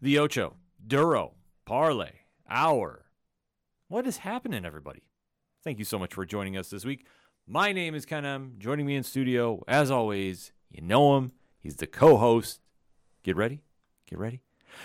the Ocho Duro Parlay Hour. What is happening, everybody? Thank you so much for joining us this week. My name is Ken M. Joining me in studio, as always, you know him. He's the co host. Get ready. Get ready.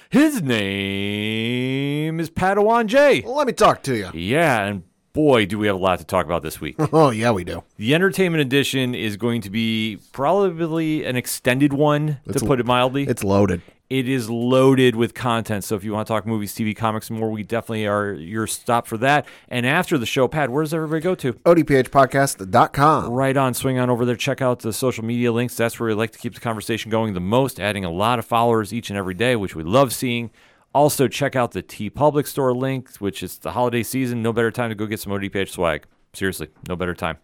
His name is Padawan J. Let me talk to you. Yeah, and boy, do we have a lot to talk about this week. Oh, yeah, we do. The entertainment edition is going to be probably an extended one, It's to put it mildly. It's loaded. It is loaded with content. So if you want to talk movies, TV, comics, and more, we definitely are your stop for that. And after the show, Pat, where does everybody go to? ODPHpodcast.com. Right on, swing on over there, check out the social media links. That's where we like to keep the conversation going the most, adding a lot of followers each and every day, which we love seeing. Also, check out the TeePublic Store link, which is the holiday season. No better time to go get some ODPH swag. Seriously, no better time.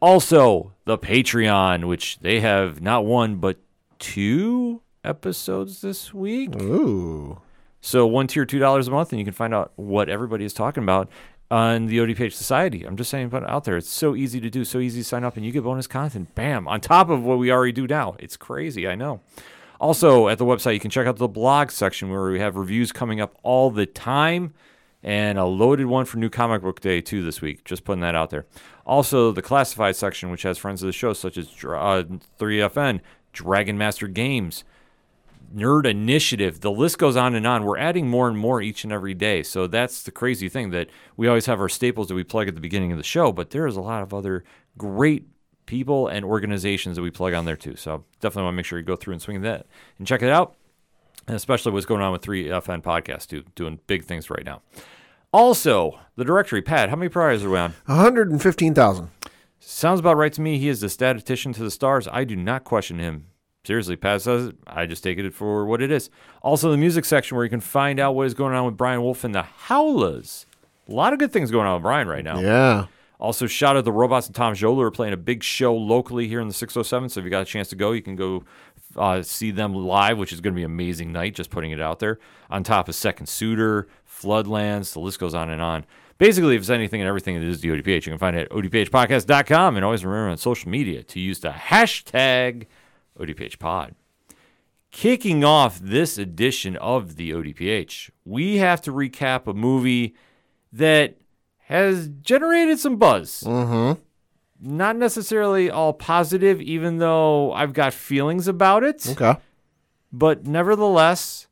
Also, the Patreon, which they have not one, but two episodes this week. Ooh. So one tier, two dollars a month, and you can find out what everybody is talking about on the ODPH Society. I'm just saying, put it out there. It's so easy to do, so easy to sign up, and you get bonus content. Bam! On top of what we already do now. It's crazy, I know. Also, at the website, you can check out the blog section where we have reviews coming up all the time, and a loaded one for New Comic Book Day too this week. Just putting that out there. Also, the classified section, which has friends of the show such as uh, 3FN, Dragon Master Games. Nerd Initiative. The list goes on and on. We're adding more and more each and every day. So that's the crazy thing that we always have our staples that we plug at the beginning of the show, but there is a lot of other great people and organizations that we plug on there too. So definitely want to make sure you go through and swing that and check it out. And especially what's going on with 3FN Podcast, too, doing big things right now. Also, the directory, Pat, how many priors are we on? 115,000. Sounds about right to me. He is the statistician to the stars. I do not question him. Seriously, Pat says it. I just take it for what it is. Also, the music section where you can find out what is going on with Brian Wolf and the Howlers. A lot of good things going on with Brian right now. Yeah. Also, shout out the Robots and Tom Joler are playing a big show locally here in the 607. So if you got a chance to go, you can go uh, see them live, which is going to be an amazing night. Just putting it out there. On top of Second Suitor, Floodlands, the list goes on and on. Basically, if it's anything and everything, it is the ODPH. You can find it at odphpodcast.com. And always remember on social media to use the hashtag ODPHpod. Kicking off this edition of the ODPH, we have to recap a movie that has generated some buzz. Mm-hmm. Not necessarily all positive, even though I've got feelings about it. Okay. But nevertheless,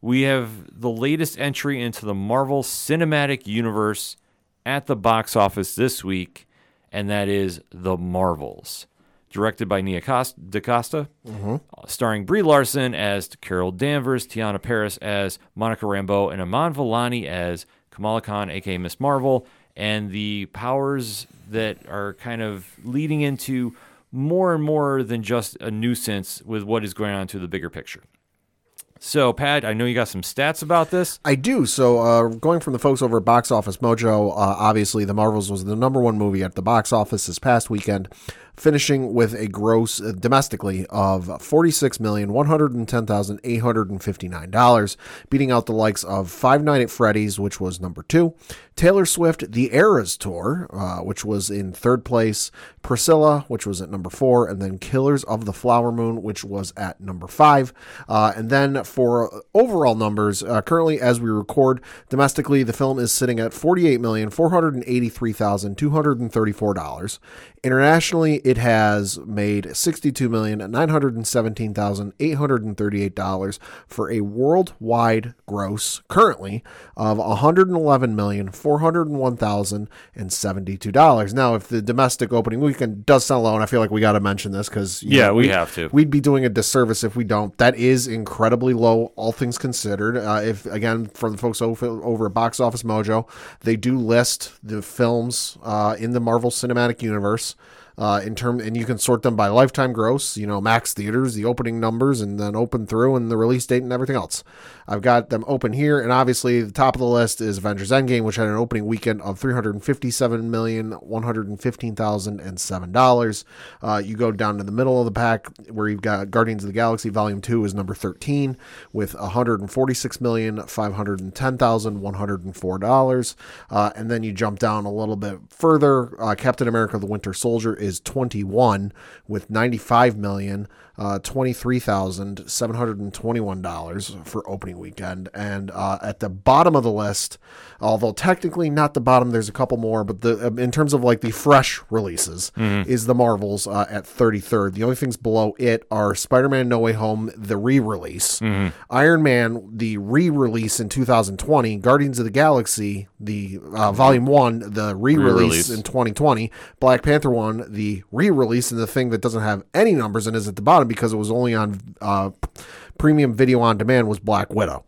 we have the latest entry into the Marvel Cinematic Universe at the box office this week, and that is The Marvels. Directed by Nia Costa, DaCosta, uh, starring Brie Larson as Carol Danvers, Teyonah Parris as Monica Rambeau, and Iman Vellani as Kamala Khan, aka Miss Marvel, and the powers that are kind of leading into more and more than just a nuisance with what is going on to the bigger picture. So, Pat, I know you got some stats about this. I do. So, uh, going from the folks over at Box Office Mojo, uh, obviously, The Marvels was the number one movie at the box office this past weekend, finishing with a gross uh, domestically of forty-six million one hundred and ten thousand eight hundred and fifty-nine dollars, beating out the likes of Five Nights at Freddy's, which was number two, Taylor Swift, The Eras Tour, uh, which was in third place, Priscilla, which was at number four, and then Killers of the Flower Moon, which was at number five, uh, and then for overall numbers, uh, currently as we record domestically, the film is sitting at forty-eight million four hundred and eighty-three thousand two hundred and thirty-four dollars. Internationally, it has made sixty-two million nine hundred and seventeen thousand eight hundred and thirty-eight dollars for a worldwide gross currently of one hundred and eleven million four hundred and one thousand and seventy-two dollars. Now, if the domestic opening weekend does sound low, and I feel like we got to mention this because Yeah, we have to. We'd be doing a disservice if we don't. That is incredibly low, all things considered. Uh, if again, for the folks over, over at Box Office Mojo, they do list the films uh, in the Marvel Cinematic Universe. Uh, in term, and you can sort them by lifetime gross, you know, max theaters, the opening numbers, and then open through, and the release date, and everything else. I've got them open here, and obviously the top of the list is Avengers Endgame, which had an opening weekend of three hundred fifty-seven million one hundred fifteen thousand and seven dollars. Uh, you go down to the middle of the pack where you've got Guardians of the Galaxy Volume Two is number thirteen with one hundred forty-six million five hundred ten thousand one hundred four dollars, uh, and then you jump down a little bit further. Uh, Captain America: The Winter Soldier is twenty-one with ninety-five million uh, $23,721 for opening weekend. And uh, at the bottom of the list, although technically not the bottom, there's a couple more, but the in terms of like the fresh releases, is the Marvels uh, at 33rd. The only things below it are Spider Man No Way Home, the re release, Iron Man, the re release in 2020, Guardians of the Galaxy, the uh, Volume 1, the re Re-release. in 2020, Black Panther 1, the re release, and the thing that doesn't have any numbers and is at the bottom because it was only on uh, premium video on demand was Black Widow.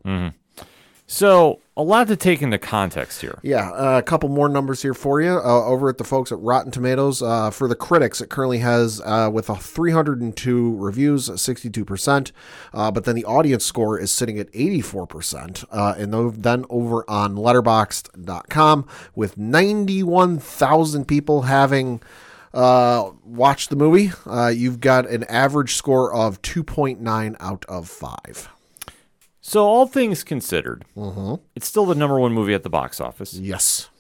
So a lot to take into context here. Yeah, uh, a couple more numbers here for you. Uh, over at the folks at Rotten Tomatoes, uh, for the critics, it currently has uh, with a 302 reviews, 62%. Uh, but then the audience score is sitting at 84%. Uh, and then over on Letterboxd.com, with 91,000 people having uh, watched the movie, you've got an average score of 2.9 out of 5. So all things considered, it's still the number one movie at the box office. Yes.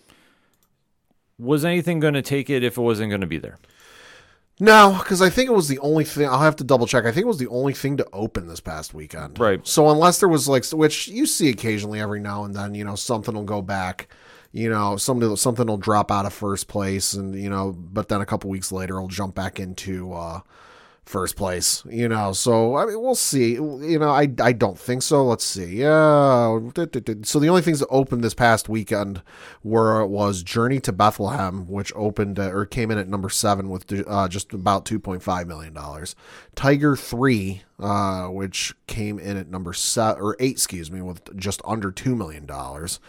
Was anything going to take it if it wasn't going to be there? No, because I think it was the only thing. I'll have to double check. I think it was the only thing to open this past weekend. Right. So unless there was like, which you see occasionally every now and then, you know, something will go back. You know, something something will drop out of first place, and you know, but then a couple weeks later, it'll jump back into uh, first place. You know, so I mean, we'll see. You know, I I don't think so. Let's see. Yeah. So the only things that opened this past weekend were was Journey to Bethlehem, which opened uh, or came in at number seven with uh, just about two point five million dollars. Tiger Three, uh, which came in at number seven or eight, excuse me, with just under two million dollars.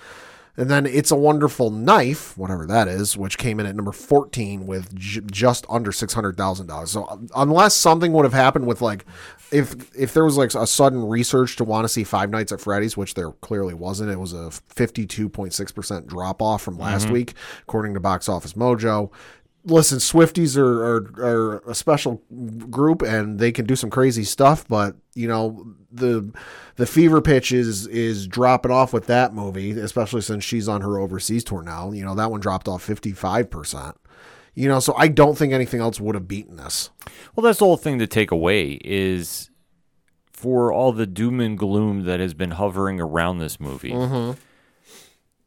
And then It's a Wonderful Knife, whatever that is, which came in at number 14 with j- just under $600,000. So unless something would have happened with like if if there was like a sudden research to want to see Five Nights at Freddy's, which there clearly wasn't, it was a 52.6% drop off from last mm-hmm. week according to Box Office Mojo. Listen, Swifties are, are are a special group and they can do some crazy stuff, but you know the the fever pitch is is dropping off with that movie, especially since she's on her overseas tour now. You know that one dropped off fifty five percent. You know, so I don't think anything else would have beaten this. Well, that's the whole thing to take away is for all the doom and gloom that has been hovering around this movie. Mm-hmm.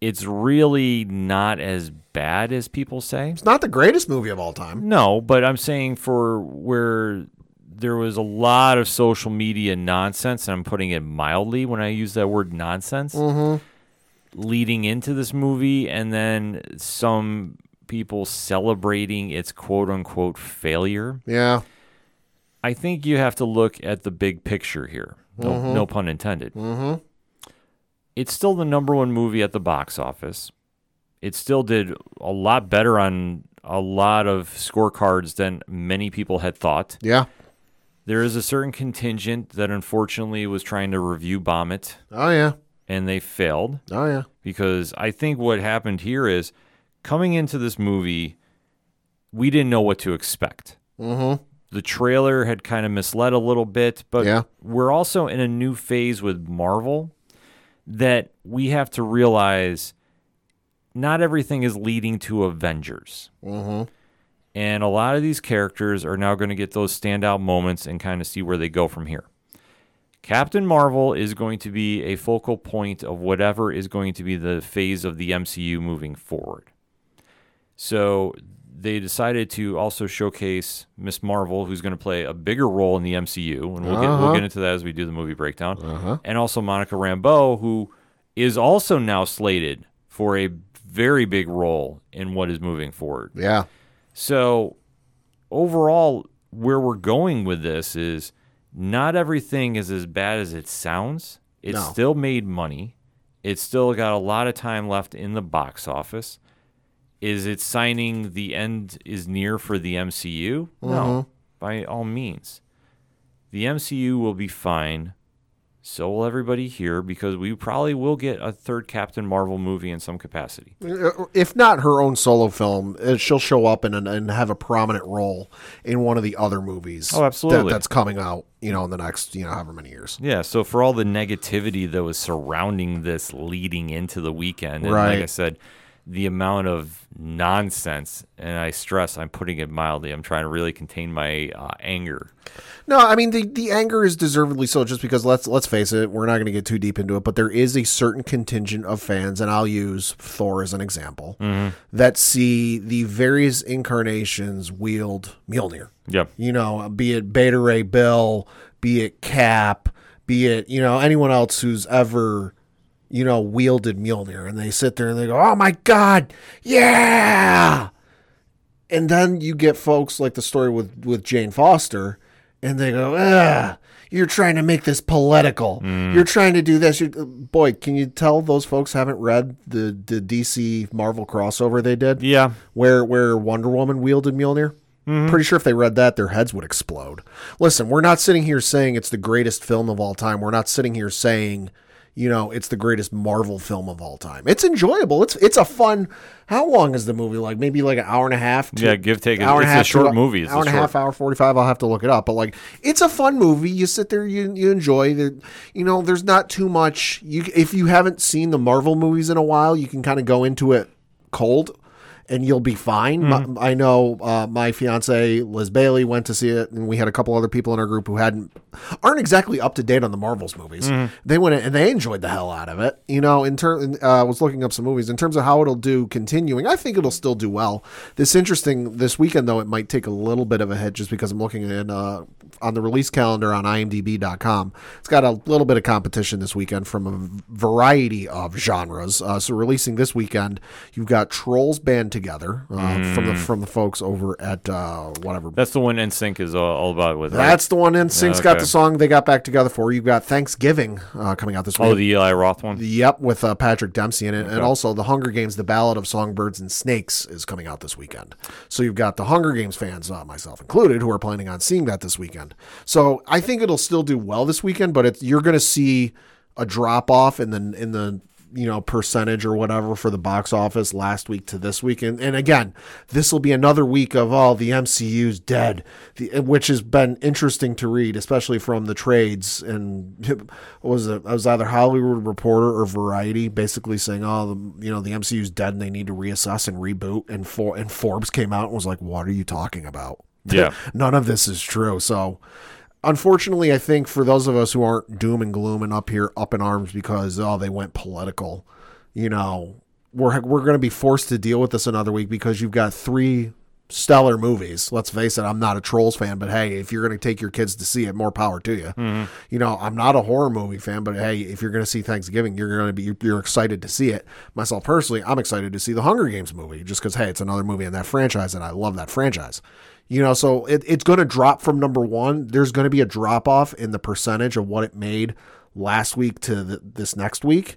It's really not as bad as people say. It's not the greatest movie of all time. No, but I'm saying for where there was a lot of social media nonsense, and I'm putting it mildly when I use that word nonsense, leading into this movie, and then some people celebrating its quote unquote failure. Yeah. I think you have to look at the big picture here. No, no pun intended. Mm-hmm. It's still the number one movie at the box office. It still did a lot better on a lot of scorecards than many people had thought. Yeah. There is a certain contingent that unfortunately was trying to review bomb it, Oh yeah. and they failed Oh yeah. because I think what happened here is coming into this movie, we didn't know what to expect. Mm-hmm. The trailer had kind of misled a little bit, but Yeah. we're also in a new phase with Marvel that we have to realize not everything is leading to Avengers. Mm-hmm. And a lot of these characters are now going to get those standout moments and kind of see where they go from here. Captain Marvel is going to be a focal point of whatever is going to be the phase of the MCU moving forward. So they decided to also showcase Miss Marvel, who's going to play a bigger role in the MCU, and we'll get we'll uh-huh. get into that as we do the movie breakdown. Uh-huh. And also Monica Rambeau, who is also now slated for a very big role in what is moving forward. Yeah. So, overall, where we're going with this is not everything is as bad as it sounds. It No. still made money. It's still got a lot of time left in the box office. Is it signing the end is near for the MCU? No, by all means. The MCU will be fine. So will everybody here because we probably will get a third Captain Marvel movie in some capacity. if not her own solo film, uh, she'll show up and, and have a prominent role in one of the other movies. Oh, absolutely. that- that's coming out, you know, in the next, you know, however many years. Yeah, so for all the negativity that was surrounding this leading into the weekend, and like I said, the amount of nonsense, and I stress, I'm putting it mildly, I'm trying to really contain my uh, anger. No, I mean the, the anger is deservedly so. Just because let's let's face it, we're not going to get too deep into it, but there is a certain contingent of fans, and I'll use Thor as an example, that see the various incarnations wield Mjolnir. Yep. You know, be it Beta Ray Bill, be it Cap, be it you know anyone else who's ever you know wielded Mjolnir, and they sit there and they go, "Oh my God, yeah!" And then you get folks like the story with with Jane Foster, and they go, "Ah, you're trying to make this political. You're trying to do this." You're, boy, can you tell those folks haven't read the the DC Marvel crossover they did? Yeah. where where Wonder Woman wielded Mjolnir. Pretty sure if they read that, their heads would explode. Listen, we're not sitting here saying it's the greatest film of all time. We're not sitting here saying, you know, it's the greatest Marvel film of all time. It's enjoyable. It's it's a fun. How long is the movie? Like maybe like an hour and a half. to- Yeah, give, take. hour and It's a a half, short to- movie. It's hour and a short- half, hour forty five. I'll have to look it up, but like it's a fun movie. You sit there, you you enjoy. The, you know, there's not too much. You if you haven't seen the Marvel movies in a while, you can kind of go into it cold. And you'll be fine. Mm-hmm. My- I know uh, my fiance Liz Bailey went to see it, and we had a couple other people in our group who hadn't aren't exactly up to date on the Marvels movies. Mm-hmm. They went in and they enjoyed the hell out of it. You know, in terms, uh, was looking up some movies in terms of how it'll do continuing. I think it'll still do well. This interesting this weekend though, it might take a little bit of a hit just because I'm looking at uh, on the release calendar on IMDb.com. It's got a little bit of competition this weekend from a variety of genres. Uh, so releasing this weekend, you've got Trolls Band Together uh, from the from the folks over at uh, whatever That's the one NSYNC is all, all about with. right? that's the one NSYNC's got the song they got back together for. You've got Thanksgiving uh, coming out this week. oh the Eli Roth one. Yep, with uh, Patrick Dempsey in it. And also The Hunger Games, The Ballad of Songbirds and Snakes is coming out this weekend. So you've got the Hunger Games fans, uh, myself included, who are planning on seeing that this weekend. So I think it'll still do well this weekend, but it's, you're going to see a drop off in the in the you know percentage or whatever for the box office last week to this week and, and again this will be another week of oh the mcu's dead the, which has been interesting to read especially from the trades and what was it i was either hollywood reporter or variety basically saying oh the, you know the mcu's dead and they need to reassess and reboot and for and forbes came out and was like what are you talking about Yeah. none of this is true. So, unfortunately, I think for those of us who aren't doom and gloom and up here up in arms because oh they went political, you know, we're we're going to be forced to deal with this another week because you've got three stellar movies. Let's face it, I'm not a Trolls fan, but hey, if you're going to take your kids to see it, more power to you. Mm-hmm. You know, I'm not a horror movie fan, but hey, if you're going to see Thanksgiving, you're going to be you're excited to see it. Myself personally, I'm excited to see the Hunger Games movie just because hey, it's another movie in that franchise, and I love that franchise. You know, so it, it's going to drop from number one. There's going to be a drop off in the percentage of what it made last week to th this next week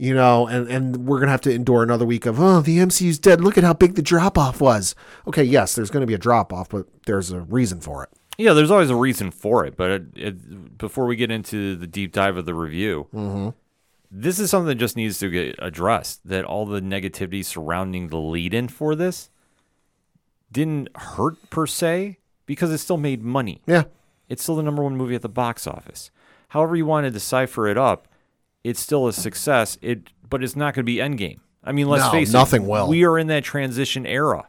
you know, and, and we're going to have to endure another week of, oh, the MCU's dead. Look at how big the drop off was. Okay, yes, there's going to be a drop off, but there's a reason for it. Yeah, there's always a reason for it, but it, it, before we get into the deep dive of the review, mm-hmm. this is something that just needs to get addressed. That all the negativity surrounding the lead-in for this didn't hurt per se because it still made money. Yeah. It's still the number one movie at the box office. However you want to decipher it up, it's still a success. It, but it's not going to be Endgame. I mean, let's No, face nothing it. will. We are in that transition era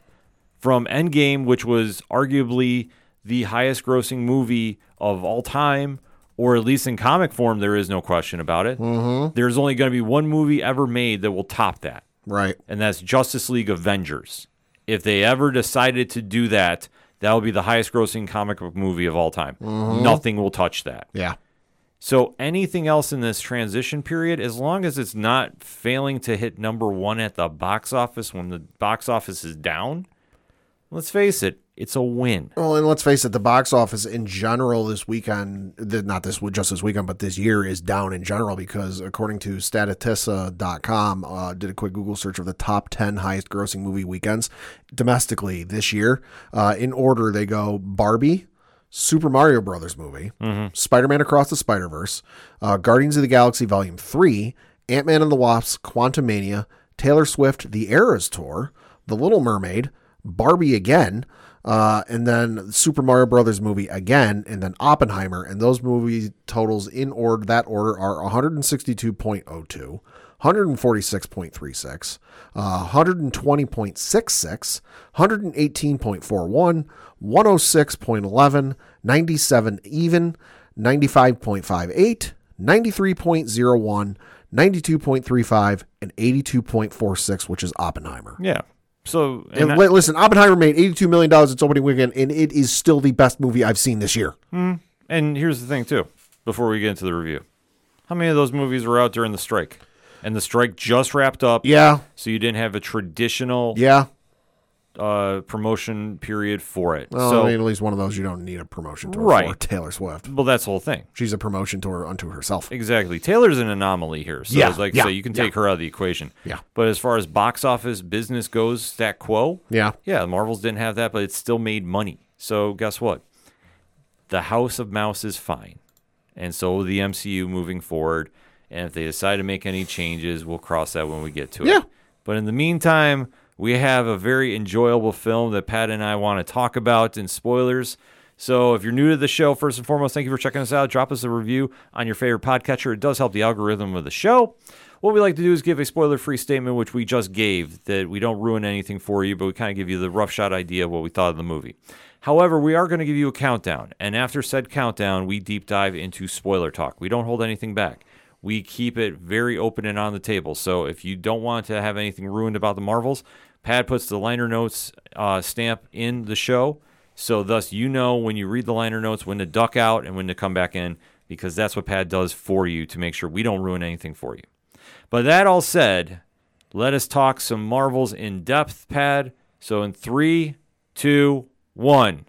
from Endgame, which was arguably the highest grossing movie of all time, or at least in comic form, there is no question about it. Mm-hmm. There's only going to be one movie ever made that will top that, Right. and that's Justice League Avengers. If they ever decided to do that, that would be the highest grossing comic book movie of all time. Mm-hmm. Nothing will touch that. Yeah. So anything else in this transition period, as long as it's not failing to hit number one at the box office when the box office is down, let's face it, it's a win. Well, and let's face it, the box office in general this weekend, not this just this weekend, but this year is down in general because according to Statista.com, uh, did a quick Google search of the top 10 highest grossing movie weekends domestically this year. Uh, in order, they go Barbie, Super Mario Brothers movie, Spider Man Across the Spider Verse, uh, Guardians of the Galaxy Volume 3, Ant Man and the Wasp, Quantumania, Taylor Swift, The Eras Tour, The Little Mermaid, Barbie again, uh, and then Super Mario Brothers movie again, and then Oppenheimer. And those movie totals in order that order are 162.02. 146.36, uh, 120.66, 118.41, 106.11, 97 even, 95.58, 93.01, 92.35, and 82.46, which is Oppenheimer. Yeah. So and And li- listen, Oppenheimer made $82 million its opening weekend, and it is still the best movie I've seen this year. Hmm. And here's the thing, too, before we get into the review. How many of those movies were out during the strike? And the strike just wrapped up. Yeah, So you didn't have a traditional yeah. Uh, promotion period for it. Well, so, I mean, at least one of those you don't need a promotion tour Right. for Taylor Swift. well, that's the whole thing. She's a promotion tour unto herself. Exactly. Taylor's an anomaly here. So Yeah, like yeah, so you can take her out of the equation. Yeah. But as far as box office business goes, stat quo, Yeah. yeah, Marvels didn't have that, but it still made money. So guess what? The House of Mouse is fine. And so the MCU moving forward. And if they decide to make any changes, we'll cross that when we get to Yeah. it. But in the meantime, we have a very enjoyable film that Pat and I want to talk about in spoilers. So if you're new to the show, first and foremost, thank you for checking us out. Drop us a review on your favorite podcatcher. It does help the algorithm of the show. What we like to do is give a spoiler free statement, which we just gave, that we don't ruin anything for you, but we kind of give you the rough shot idea of what we thought of the movie. However, we are going to give you a countdown. And after said countdown, we deep dive into spoiler talk. We don't hold anything back. We keep it very open and on the table. So if you don't want to have anything ruined about the Marvels, Pat puts the liner notes uh, stamp in the show. So thus you know when you read the liner notes when to duck out and when to come back in because that's what Pat does for you to make sure we don't ruin anything for you. But that all said, let us talk some Marvels in depth, Pad. So in three, two, one,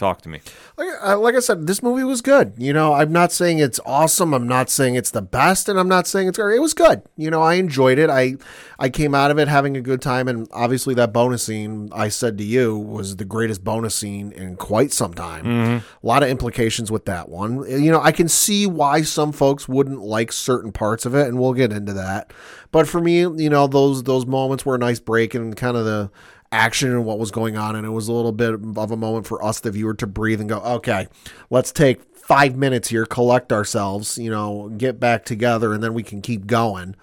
talk to me. Like, uh, like I said, this movie was good. You know, I'm not saying it's awesome. I'm not saying it's the best, and I'm not saying it's great. It was good. You know, I enjoyed it. I I came out of it having a good time, and obviously that bonus scene I said to you was the greatest bonus scene in quite some time. A lot of implications with that one. You know, I can see why some folks wouldn't like certain parts of it, and we'll get into that. But for me, you know, those those moments were a nice break and kind of the action and what was going on and it was a little bit of a moment for us the viewer to breathe and go okay let's take five minutes here collect ourselves you know get back together and then we can keep going.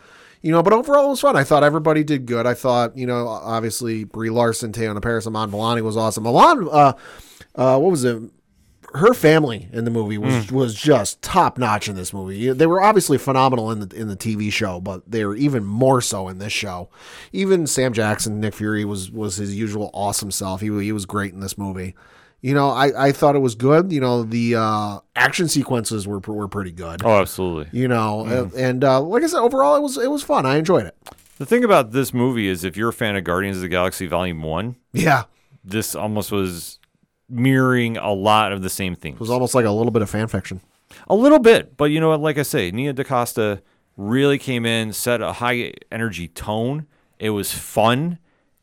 You know but overall it was fun. I thought everybody did good. I thought you know obviously brie larson Teyonah Parris Iman Vellani was awesome. Milan uh uh what was it her family in the movie was was just top notch in this movie. They were obviously phenomenal in the in the TV show, but they were even more so in this show. Even Sam Jackson, Nick Fury was was his usual awesome self. He he was great in this movie. You know, I, I thought it was good. You know, the uh, action sequences were were pretty good. Oh, absolutely. You know, and, and uh, like I said, overall it was it was fun. I enjoyed it. The thing about this movie is if you're a fan of Guardians of the Galaxy Volume 1, Yeah, this almost was mirroring a lot of the same themes. it was almost like a little bit of fan fiction. A little bit, but you know what? Like I say, Nia DaCosta really came in, set a high energy tone. It was fun.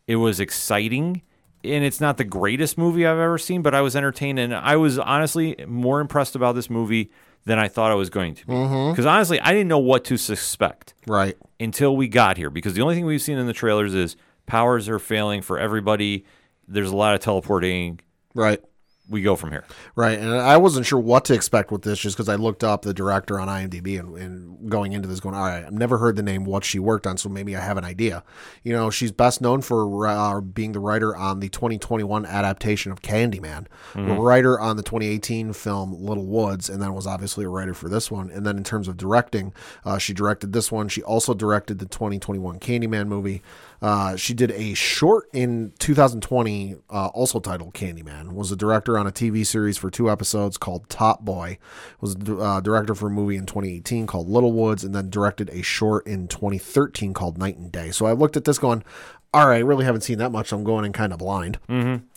It was exciting. And it's not the greatest movie I've ever seen, but I was entertained. And I was honestly more impressed about this movie than I thought I was going to be. Mm-hmm. Because honestly, I didn't know what to suspect Right. until we got here. Because the only thing we've seen in the trailers is powers are failing for everybody. There's a lot of teleporting. Right. We go from here. Right, and I wasn't sure what to expect with this, just because I looked up the director on IMDb and, and going into this, going, all right, I've never heard the name, what she worked on, so maybe I have an idea. You know, she's best known for uh, being the writer on the 2021 adaptation of Candyman, a writer on the 2018 film Little Woods, and then was obviously a writer for this one. And then in terms of directing, uh, she directed this one. She also directed the 2021 Candyman movie. Uh, she did a short in 2020, uh, also titled Candyman. Was a director on a TV series for two episodes called Top Boy. Was a uh, director for a movie in 2018 called Little Woods, and then directed a short in 2013 called Night and Day. So I looked at this going, all right, really haven't seen that much. So I'm going in kind of blind.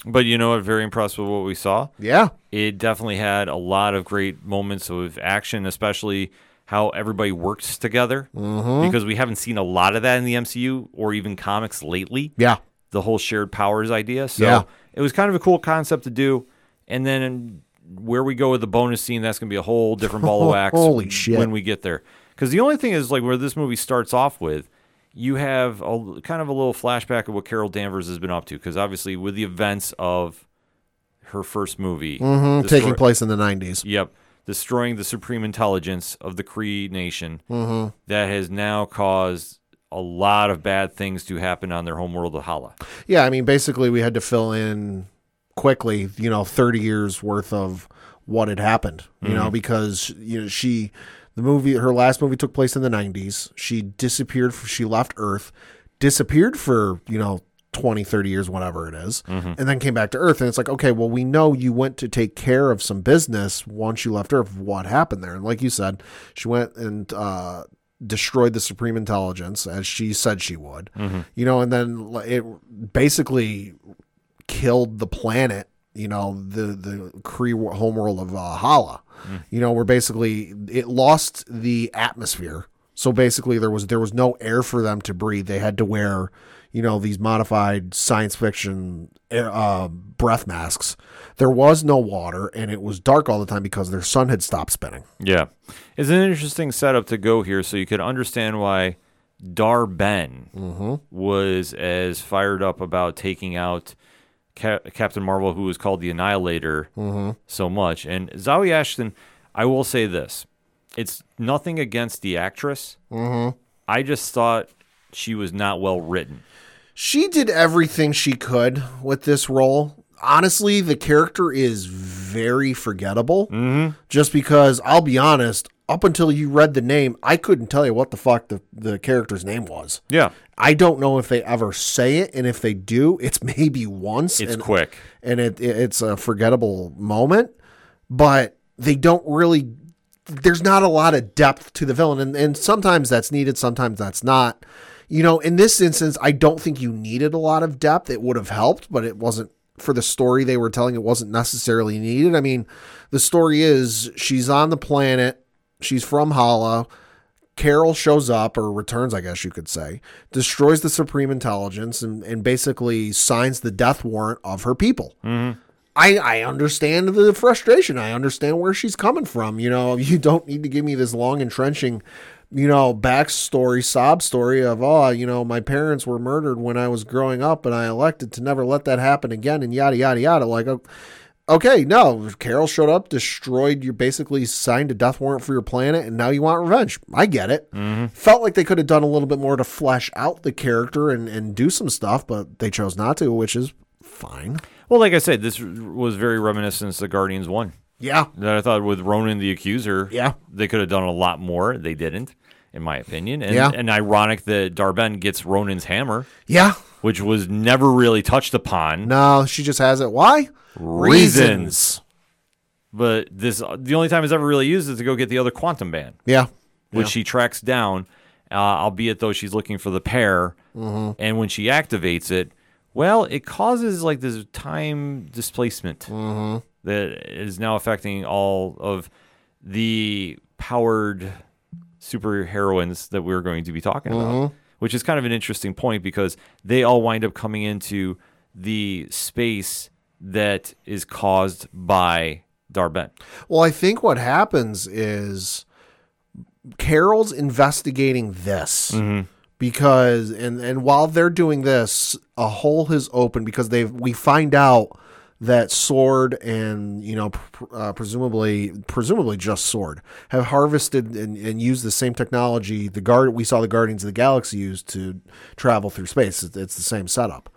But you know what? Very impressed with what we saw. Yeah. It definitely had a lot of great moments of action, especially how everybody works together. Mm-hmm. Because we haven't seen a lot of that in the MCU or even comics lately. Yeah. The whole shared powers idea. So Yeah. it was kind of a cool concept to do. And then where we go with the bonus scene, that's going to be a whole different ball of wax Holy shit. when we get there. Because the only thing is, like, where this movie starts off with, you have a kind of a little flashback of what Carol Danvers has been up to. Because obviously, with the events of her first movie, Mm, destroy- taking place in the 90s. Yep. Destroying the supreme intelligence of the Kree nation Mm-hmm. that has now caused a lot of bad things to happen on their homeworld of Hala. Yeah, I mean, basically, we had to fill in quickly, you know, 30 years worth of what had happened, you know, because, you know, she, the movie, her last movie took place in the 90s. She disappeared, she left Earth, disappeared for, you know, 20, 30 years, whatever it is, and then came back to Earth. And it's like, okay, well, we know you went to take care of some business once you left Earth. What happened there? And like you said, she went and, uh, destroyed the supreme intelligence as she said she would you know and then it basically killed the planet you know the the Kree homeworld of uh, Hala you know where basically it lost the atmosphere so basically there was there was no air for them to breathe they had to wear you know these modified science fiction uh, breath masks there was no water and it was dark all the time because their sun had stopped spinning Yeah. It's an interesting setup to go here so you could understand why Dar-Benn Mm-hmm. was as fired up about taking out Ca- Captain Marvel, who was called the Annihilator, Mm-hmm. so much. And Zawe Ashton, I will say this it's nothing against the actress. Mm-hmm. I just thought she was not well written. She did everything she could with this role. Honestly, the character is very forgettable. Mm-hmm. Just because I'll be honest, up until you read the name, I couldn't tell you what the fuck the, the character's name was. Yeah. I don't know if they ever say it, and if they do, it's maybe once. It's and, quick. and it, it- it's a forgettable moment, but they don't really. There's not a lot of depth to the villain, and, and sometimes that's needed, sometimes that's not. You know, in this instance, I don't think you needed a lot of depth. It would have helped, but it wasn't for the story they were telling. It wasn't necessarily needed. I mean, the story is she's on the planet, she's from Hala. Carol shows up or returns, I guess you could say, destroys the Supreme Intelligence and, and basically signs the death warrant of her people. Mm-hmm. I, I understand the frustration. I understand where she's coming from. You know, you don't need to give me this long, entrenching, you know, backstory, sob story of, oh, you know, my parents were murdered when I was growing up and I elected to never let that happen again and yada, yada, yada. Like, okay, no, Carol showed up, destroyed your basically signed a death warrant for your planet, and now you want revenge. I get it. Mm-hmm. Felt like they could have done a little bit more to flesh out the character and, and do some stuff, but they chose not to, which is fine. Well, like I said, this was very reminiscent to Guardians 1. Yeah. that I thought with Ronan the Accuser, Yeah. they could have done a lot more. They didn't, in my opinion. And, Yeah. and ironic that Dar-Benn gets Ronan's hammer, Yeah. which was never really touched upon. No, she just has it. Why? Reasons. But this, the only time it's ever really used is to go get the other quantum band, Yeah. which she tracks down. Uh, albeit though she's looking for the pair, Mm-hmm. and when she activates it, well, it causes like this time displacement Mm-hmm. that is now affecting all of the powered superheroines that we're going to be talking Mm-hmm. about, which is kind of an interesting point because they all wind up coming into the space that is caused by Dar-Benn. Well, I think what happens is Carol's investigating this because, and and while they're doing this, a hole has opened because they've we find out that Sword and you know pr- uh, presumably presumably just Sword have harvested and, and used the same technology the guard we saw the Guardians of the Galaxy use to travel through space. It's, it's the same setup.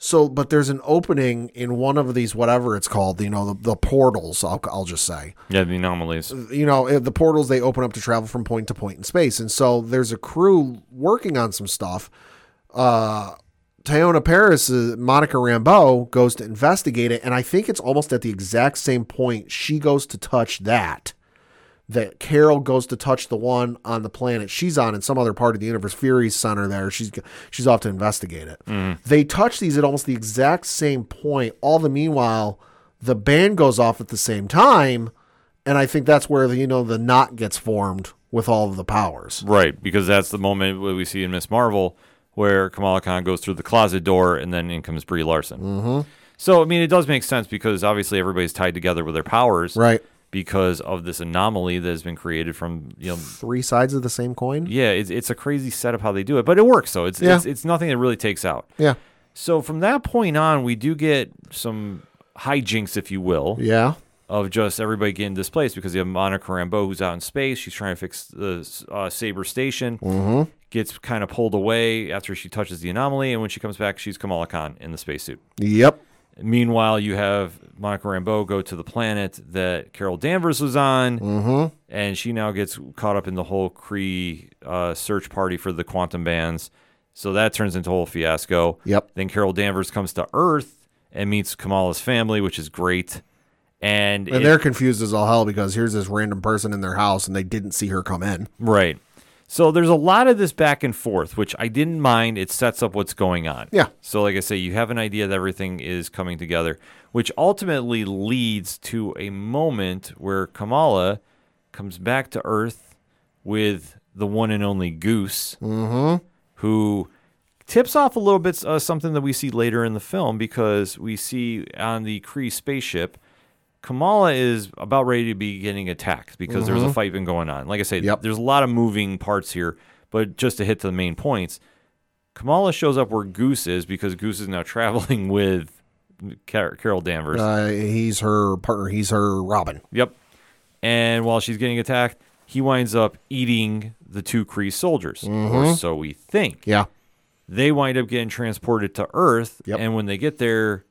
So, but there's an opening in one of these, whatever it's called, you know, the, the portals, I'll, I'll just say. Yeah, the anomalies. You know, the portals, they open up to travel from point to point in space. And so there's a crew working on some stuff. Uh, Teyonah Parris, uh, Monica Rambeau, goes to investigate it. And I think it's almost at the exact same point she goes to touch that that Carol goes to touch the one on the planet she's on in some other part of the universe, Fury's center there. She's she's off to investigate it. They touch these at almost the exact same point. All the meanwhile, the band goes off at the same time, and I think that's where the you know the knot gets formed with all of the powers. Right, because that's the moment where we see in Miss Marvel where Kamala Khan goes through the closet door and then in comes Brie Larson. Mm-hmm. So, I mean, it does make sense because obviously everybody's tied together with their powers. Right. Because of this anomaly that has been created from, you know, Three sides of the same coin. yeah, it's, it's a crazy setup how they do it, but it works. So it's, Yeah. it's, it's nothing that really takes out. Yeah. So from that point on, we do get some hijinks, if you will, Yeah. of just everybody getting displaced because you have Monica Rambeau who's out in space. She's trying to fix the uh, Saber station. Mm-hmm. Gets kind of pulled away after she touches the anomaly, and when she comes back, she's Kamala Khan in the spacesuit. Yep. Meanwhile, you have Monica Rambeau go to the planet that Carol Danvers was on, Mm-hmm. and she now gets caught up in the whole Kree uh, search party for the quantum bands. So that turns into a whole fiasco. Yep. Then Carol Danvers comes to Earth and meets Kamala's family, which is great. And, And it- they're confused as all hell because here's this random person in their house and they didn't see her come in. Right. So there's a lot of this back and forth, which I didn't mind. It sets up what's going on. Yeah. So, like I say, you have an idea that everything is coming together, which ultimately leads to a moment where Kamala comes back to Earth with the one and only Goose, who tips off a little bit uh, something that we see later in the film because we see on the Kree spaceship. Kamala is about ready to be getting attacked because there's a fight been going on. Like I said, Yep. there's a lot of moving parts here, but just to hit to the main points, Kamala shows up where Goose is because Goose is now traveling with Car- Carol Danvers. Uh, he's her partner. He's her Robin. Yep. And while she's getting attacked, he winds up eating the two Kree soldiers, or so we think. Yeah. They wind up getting transported to Earth, Yep. and when they get there,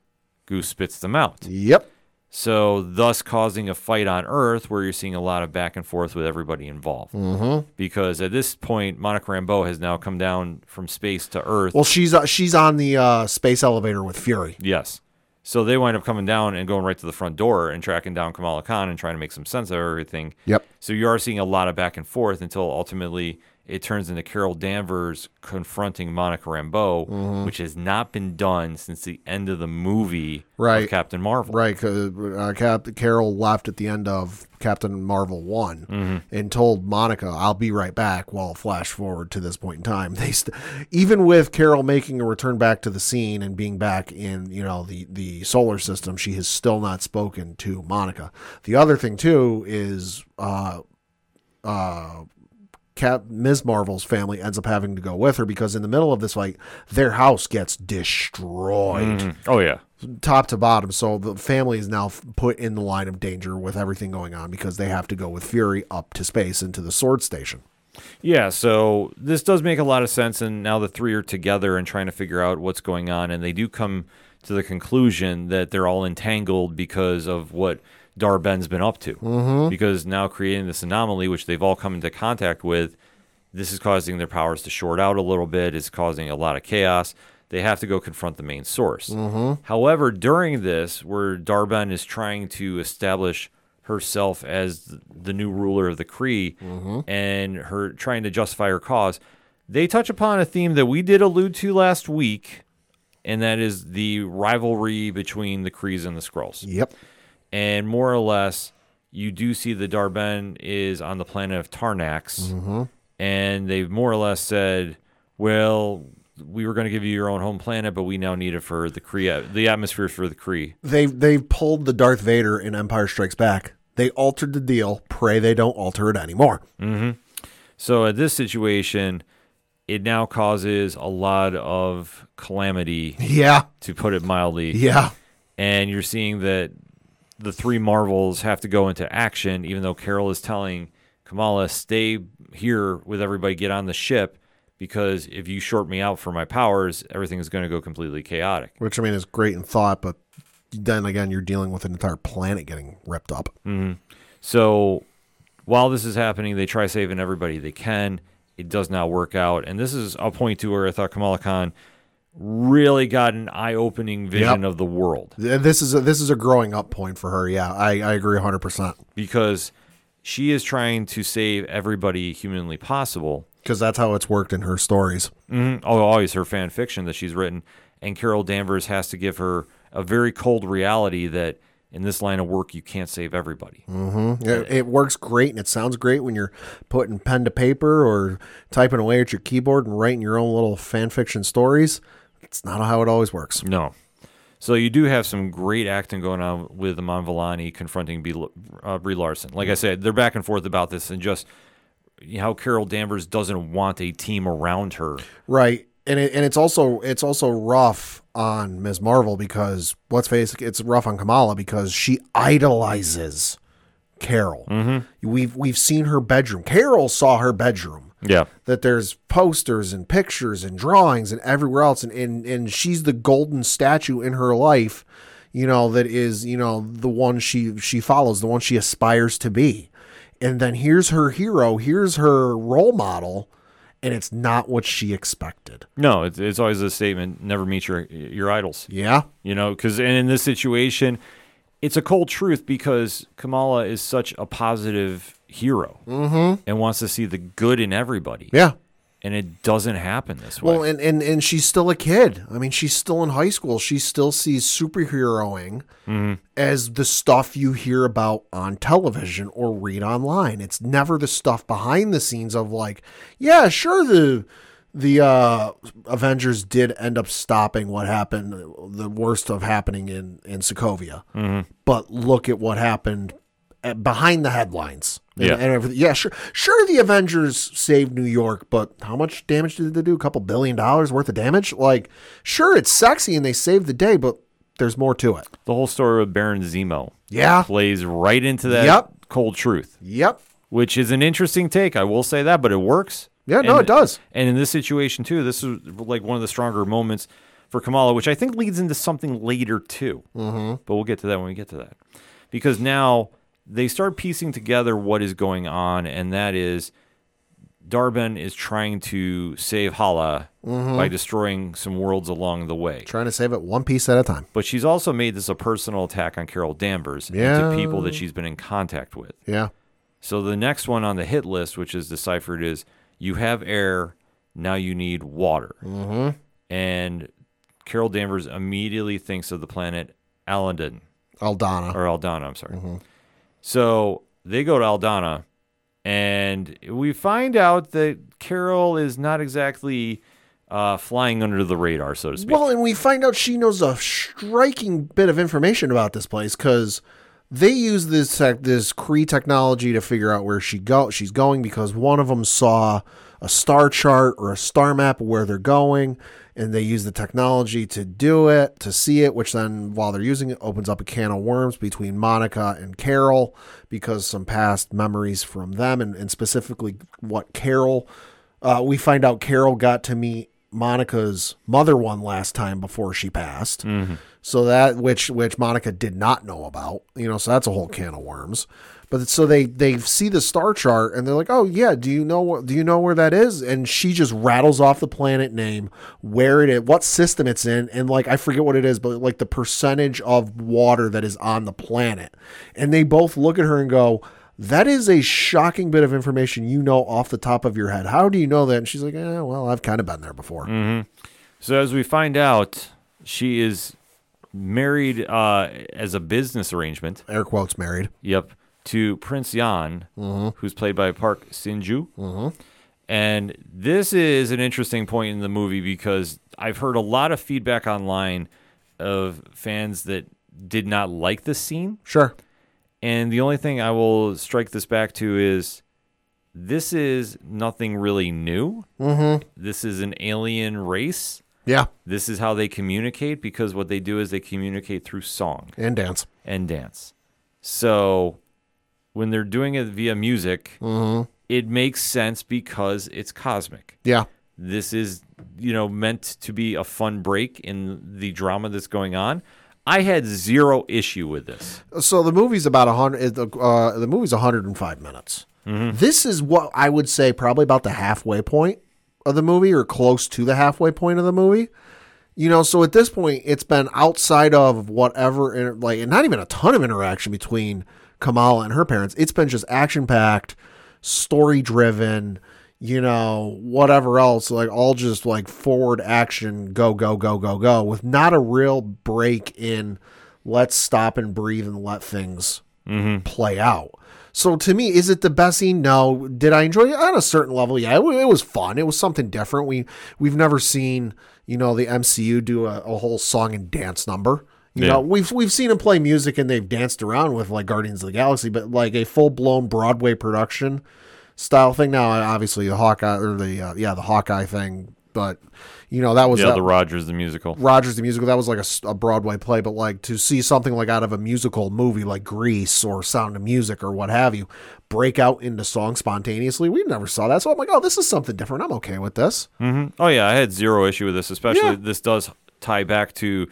Goose spits them out. Yep. So, thus causing a fight on Earth where you're seeing a lot of back and forth with everybody involved. Mm-hmm. Because at this point, Monica Rambeau has now come down from space to Earth. Well, she's uh, she's on the uh, space elevator with Fury. yes. So they wind up coming down and going right to the front door and tracking down Kamala Khan and trying to make some sense of everything. Yep. So you are seeing a lot of back and forth until ultimately it turns into Carol Danvers confronting Monica Rambeau, Mm-hmm. which has not been done since the end of the movie Right. of Captain Marvel. Right, 'cause, uh, Cap- Carol left at the end of Captain Marvel one and told Monica, "I'll be right back." While flash forward to this point in time, they st- even with Carol making a return back to the scene and being back in you know the the solar system, she has still not spoken to Monica. The other thing too is. Uh, uh, Cap Ms. Marvel's family ends up having to go with her because in the middle of this fight, their house gets destroyed mm-hmm. Oh, yeah. top to bottom. So the family is now f- put in the line of danger with everything going on because they have to go with Fury up to space into the sword station. Yeah, so this does make a lot of sense, and now the three are together and trying to figure out what's going on, and they do come to the conclusion that they're all entangled because of what Dar-Benn's been up to. Mm-hmm. Because now creating this anomaly, which they've all come into contact with, this is causing their powers to short out a little bit. It's causing a lot of chaos. They have to go confront the main source. However, during this, where Dar-Benn is trying to establish herself as the new ruler of the Kree and her trying to justify her cause, they touch upon a theme that we did allude to last week, and that is the rivalry between the Krees and the Skrulls. Yep. And more or less, you do see the Dar-Benn is on the planet of Tarnax, Mm-hmm. and they've more or less said, "Well, we were going to give you your own home planet, but we now need it for the Kree, the atmosphere for the Kree." They've they've pulled the Darth Vader in Empire Strikes Back. They altered the deal. Pray they don't alter it anymore. So at this situation, it now causes a lot of calamity, Yeah. to put it mildly. Yeah. and you're seeing that the three Marvels have to go into action, even though Carol is telling Kamala, stay here with everybody, get on the ship, because if you short me out for my powers, everything is going to go completely chaotic. Which I mean is great in thought, but then again, you're dealing with an entire planet getting ripped up. Mm-hmm. So while this is happening, they try saving everybody they can. It does not work out. And this is a point to where I thought Kamala Khan really got an eye opening vision Yep. of the world. This is a, this is a growing up point for her. Yeah, I, I agree 100. percent because she is trying to save everybody humanly possible. Because that's how it's worked in her stories. Mm-hmm. Oh, always her fan fiction that she's written, and Carol Danvers has to give her a very cold reality that in this line of work you can't save everybody. It, it works great and it sounds great when you're putting pen to paper or typing away at your keyboard and writing your own little fan fiction stories. It's not how it always works. No. So you do have some great acting going on with Iman Vellani confronting B, uh, Brie Larson. Like I said, they're back and forth about this, and just how Carol Danvers doesn't want a team around her. Right. And it, and it's also it's also rough on Ms. Marvel because let's face it, it's rough on Kamala because she idolizes Carol. Mm-hmm. We've we've seen her bedroom. Carol saw her bedroom. Yeah. that there's posters and pictures and drawings and everywhere else and, and and she's the golden statue in her life you know that is you know the one she she follows the one she aspires to be and then here's her hero here's her role model and it's not what she expected No, it's, it's always a statement: never meet your your idols. yeah You know, because in this situation, it's a cold truth because Kamala is such a positive hero mm-hmm. and wants to see the good in everybody, yeah. And it doesn't happen this way. well and, and and she's still a kid. I mean she's still in high school. She still sees superheroing mm-hmm. as the stuff you hear about on television or read online. It's never the stuff behind the scenes of like yeah sure the the uh avengers did end up stopping what happened the worst of happening in in sokovia but look at what happened at- behind the headlines and, Yeah. and everything. Yeah, sure. Sure, the Avengers saved New York, but how much damage did they do? A couple billion dollars worth of damage? Like, sure, it's sexy and they saved the day, but there's more to it. the whole story with Baron Zemo Yeah. plays right into that Yep. cold truth, Yep. which is an interesting take. I will say that, but it works. Yeah, no, And- it does. And in this situation too, this is like one of the stronger moments for Kamala, which I think leads into something later too. Mm-hmm. But we'll get to that when we get to that, because now they start piecing together what is going on, and that is Dar-Benn is trying to save Hala Mm-hmm. by destroying some worlds along the way. Trying to save it one piece at a time. But she's also made this a personal attack on Carol Danvers Yeah. and to people that she's been in contact with. Yeah. So the next one on the hit list, which is deciphered, is you have air, now you need water. Mm-hmm. And Carol Danvers immediately thinks of the planet Aladin, Aldana. or Aldana, I'm sorry. So they go to Aldana, and we find out that Carol is not exactly uh, flying under the radar, so to speak. Well, and we find out she knows a striking bit of information about this place because they use this tech, this Kree technology to figure out where she go she's going because one of them saw a star chart or a star map of where they're going, and they use the technology to do it to see it. Which then, while they're using it, opens up a can of worms between Monica and Carol because some past memories from them, and, and specifically what Carol. Uh, we find out Carol got to meet Monica's mother one last time before she passed. So that which which Monica did not know about, you know, so that's a whole can of worms. But so they they see the star chart and they're like, "Oh yeah, do you know do you know where that is?" And she just rattles off the planet name, where it is, what system it's in, and like I forget what it is, but like the percentage of water that is on the planet. And they both look at her and go, that is a shocking bit of information you know off the top of your head. How do you know that? And she's like, eh, well, I've kind of been there before. So as we find out, she is married uh, as a business arrangement. Air quotes married. Yep, to Prince Yan, who's played by Park Seo-joon. And this is an interesting point in the movie because I've heard a lot of feedback online of fans that did not like this scene. Sure. And the only thing I will strike this back to is this is nothing really new. Mm-hmm. This is an alien race. Yeah. This is how they communicate because what they do is they communicate through song And dance. and dance. So when they're doing it via music, mm-hmm. it makes sense because it's cosmic. Yeah. This is, you know, meant to be a fun break in the drama that's going on. I had zero issue with this. So the movie's about a hundred. Uh, the uh, movie's 105 minutes. Mm-hmm. This is what I would say probably about the halfway point of the movie, or close to the halfway point of the movie. You know, so at this point, it's been outside of whatever, like, and not even a ton of interaction between Kamala and her parents. It's been just action packed, story driven, you know, whatever else, like all just like forward action, go, go, go, go, go, with not a real break in let's stop and breathe and let things mm-hmm. play out. So to me, is it the best scene? No. Did I enjoy it on a certain level? Yeah, it, it was fun. It was something different. We we've never seen you know the MCU do a, a whole song and dance number. You Yeah. know, we've we've seen them play music and they've danced around with like Guardians of the Galaxy, but like a full blown Broadway production style thing. Now, obviously the Hawkeye or the uh, yeah the Hawkeye thing, but you know that was Yeah, that- the Rogers the musical. Rogers the musical that was like a Broadway play, but like to see something like out of a musical movie like Grease or Sound of Music or what have you break out into song spontaneously, we never saw that. So I'm like, oh, this is something different. I'm okay with this. Mm-hmm. Oh yeah, I had zero issue with this. Especially Yeah. this does tie back to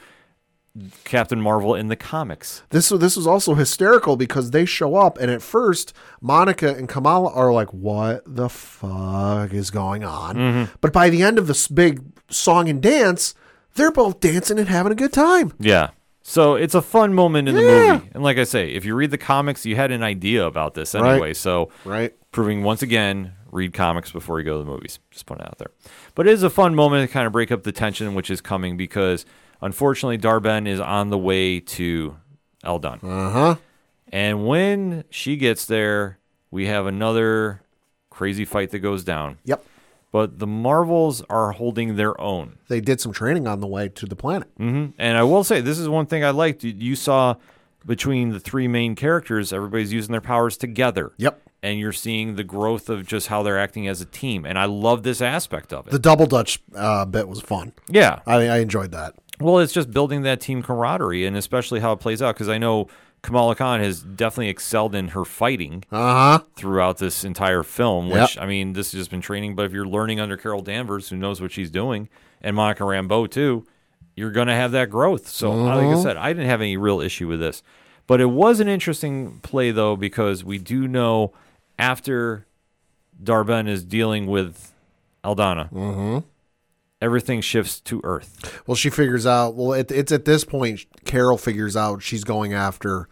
Captain Marvel in the comics. This this was also hysterical because they show up and at first Monica and Kamala are like, "What the fuck is going on?" Mm-hmm. But by the end of this big song and dance, they're both dancing and having a good time. Yeah. So it's a fun moment in the movie. And like I say, if you read the comics, you had an idea about this Right. anyway. So Right? proving once again, read comics before you go to the movies. Just putting it out there. But it is a fun moment to kind of break up the tension which is coming because unfortunately Dar-Benn is on the way to Eldon. Uh huh. And when she gets there, we have another crazy fight that goes down. Yep. But the Marvels are holding their own. They did some training on the way to the planet. hmm And I will say, this is one thing I liked. You- You saw between the three main characters, everybody's using their powers together. Yep. And you're seeing the growth of just how they're acting as a team. And I love this aspect of it. The double dutch uh, bit was fun. yeah. I, I enjoyed that. Well, it's just building that team camaraderie and especially how it plays out. Because I know Kamala Khan has definitely excelled in her fighting Uh huh. throughout this entire film, Yep. which, I mean, this has just been training. But if you're learning under Carol Danvers, who knows what she's doing, and Monica Rambeau, too, you're going to have that growth. So, like I said, I didn't have any real issue with this. But it was an interesting play, though, because we do know after Dar-Benn is dealing with Aldana, everything shifts to Earth. Well, she figures out. Well, it, it's at this point Carol figures out she's going after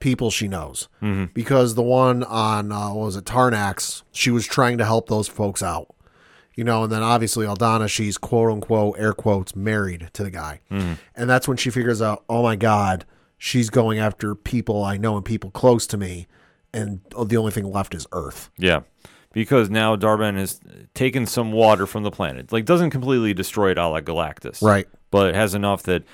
people she knows because the one on uh, what was it Tarnax, she was trying to help those folks out. You know, and then obviously Aldana, she's quote unquote air quotes married to the guy, and that's when she figures out, oh my god, she's going after people I know and people close to me, and the only thing left is Earth. Yeah. Because now Dar-Benn has taken some water from the planet. Like, doesn't completely destroy it a la Galactus. Right. But it has enough that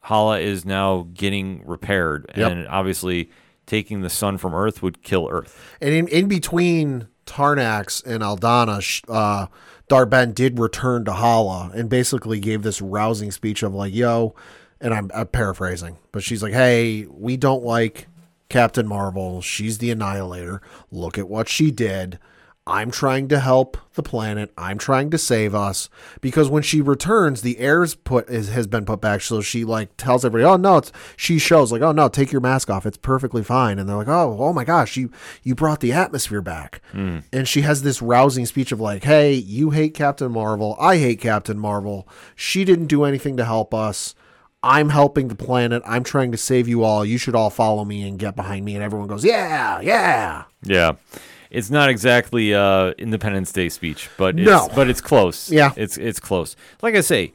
Hala is now getting repaired. Yep. And obviously, taking the sun from Earth would kill Earth. And in, in between Tarnax and Aldana, uh, Dar-Benn did return to Hala and basically gave this rousing speech of like, "Yo," and I'm, I'm paraphrasing, but she's like, "Hey, we don't like Captain Marvel. She's the Annihilator. Look at what she did." I'm trying to help the planet. I'm trying to save us because when she returns, the air's put is, has been put back. So she like tells everybody, "Oh no!" It's she shows like, "Oh no, take your mask off. It's perfectly fine." And they're like, "Oh, oh my gosh, you you brought the atmosphere back." Hmm. And she has this rousing speech of like, "Hey, you hate Captain Marvel. I hate Captain Marvel. She didn't do anything to help us." I'm helping the planet. I'm trying to save you all. You should all follow me and get behind me. And everyone goes, yeah, yeah. Yeah. It's not exactly uh Independence Day speech, but it's, No. but it's close. Yeah. It's it's close. Like I say,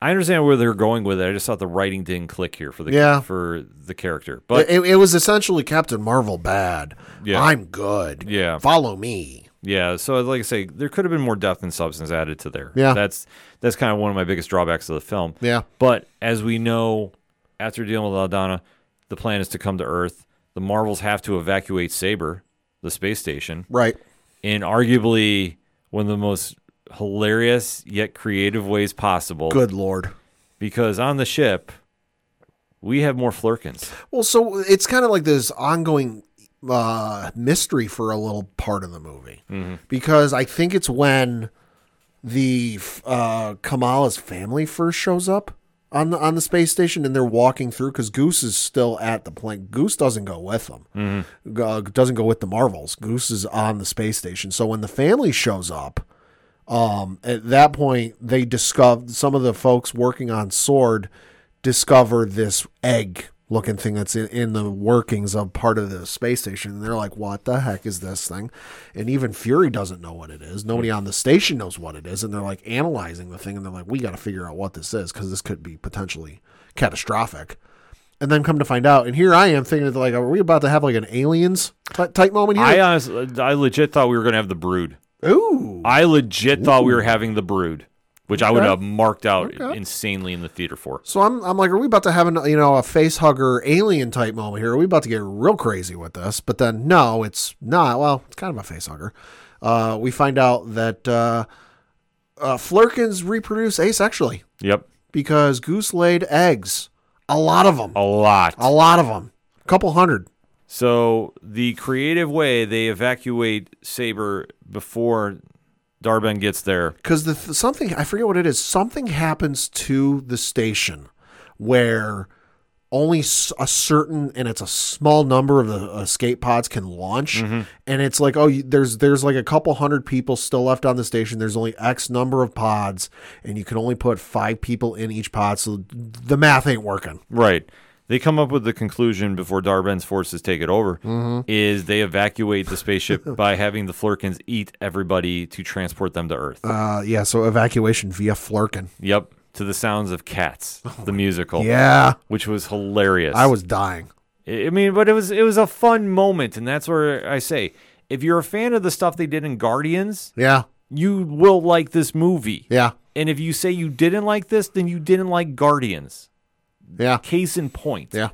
I understand where they're going with it. I just thought the writing didn't click here for the Yeah. for the character. But it, it was essentially Captain Marvel bad. Yeah. I'm good. Yeah. Follow me. Yeah, so like I say, there could have been more depth and substance added to there. Yeah. that's that's kind of one of my biggest drawbacks of the film. Yeah. but as we know, after dealing with Aldana, the plan is to come to Earth. The Marvels have to evacuate Saber, the space station, Right. in arguably one of the most hilarious yet creative ways possible. Good lord. because on the ship, we have more Flerkens. Well, so it's kind of like this ongoing uh, mystery for a little part of the movie because I think it's when the uh, Kamala's family first shows up on the on the space station and they're walking through because Goose is still at the plane. Goose doesn't go with them. Uh, doesn't go with the Marvels. Goose is on the space station. So when the family shows up, um, at that point they discover some of the folks working on Sword discover this egg looking thing that's in, in the workings of part of the space station. And they're like, what the heck is this thing? And even Fury doesn't know what it is. Nobody on the station knows what it is. And they're like analyzing the thing and they're like, we got to figure out what this is because this could be potentially catastrophic. And then come to find out, and here I am thinking, like, are we about to have like an aliens type moment here? I honestly, I legit thought we were gonna have the Brood. Ooh, I legit thought we were having the Brood, which I would have marked out Okay. insanely in the theater for. So I'm, I'm like, are we about to have an, you know, a face hugger alien type moment here? Are we about to get real crazy with this? But then no, it's not. Well, it's kind of a face hugger. Uh, we find out that uh, uh, Flerkens reproduce asexually Yep, because Goose laid eggs. A lot of them. a lot. A lot of them. A couple hundred. So the creative way they evacuate Saber before Dar-Benn gets there. because the th- something I forget what it is. Something happens to the station where only a certain and it's a small number of the escape pods can launch, mm-hmm. and it's like oh, you, there's there's like a couple hundred people still left on the station. There's only X number of pods, and you can only put five people in each pod. So the math ain't working. Right. They come up with the conclusion before Dar-Benn's forces take it over is they evacuate the spaceship by having the Flerkens eat everybody to transport them to Earth. Uh, yeah. So evacuation via Flerken. Yep, to the sounds of Cats, the musical. Yeah, which was hilarious. I was dying. I mean, but it was it was a fun moment, and that's where I say, if you're a fan of the stuff they did in Guardians, Yeah, you will like this movie. yeah, And if you say you didn't like this, then you didn't like Guardians. Yeah, Case in point. yeah.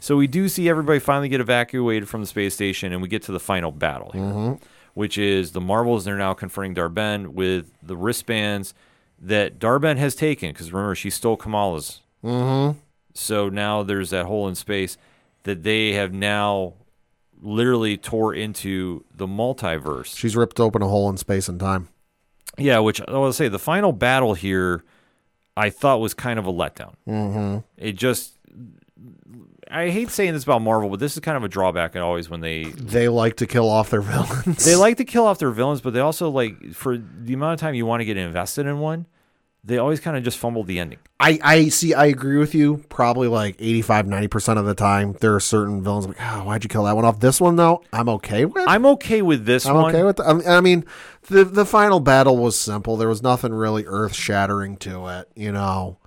So we do see everybody finally get evacuated from the space station, and we get to the final battle here, which is the Marvels. They're now confronting Dar-Benn with the wristbands that Dar-Benn has taken, because remember she stole Kamala's. Mm-hmm. So now there's that hole in space that they have now literally tore into the multiverse. She's ripped open a hole in space and time. Yeah, which I will say the final battle here, I thought was kind of a letdown. Mm-hmm. It just, I hate saying this about Marvel, but this is kind of a drawback. And Always when they They like to kill off their villains. they like to kill off their villains, but they also like for the amount of time you want to get invested in one, they always kind of just fumble the ending. I, I see. I agree with you. Probably like 85, 90 percent of the time, there are certain villains like, oh, why'd you kill that one off? This one though, I'm okay with. I'm okay with this I'm one. okay with. The, I mean- I mean, the the final battle was simple. There was nothing really earth shattering to it. You know,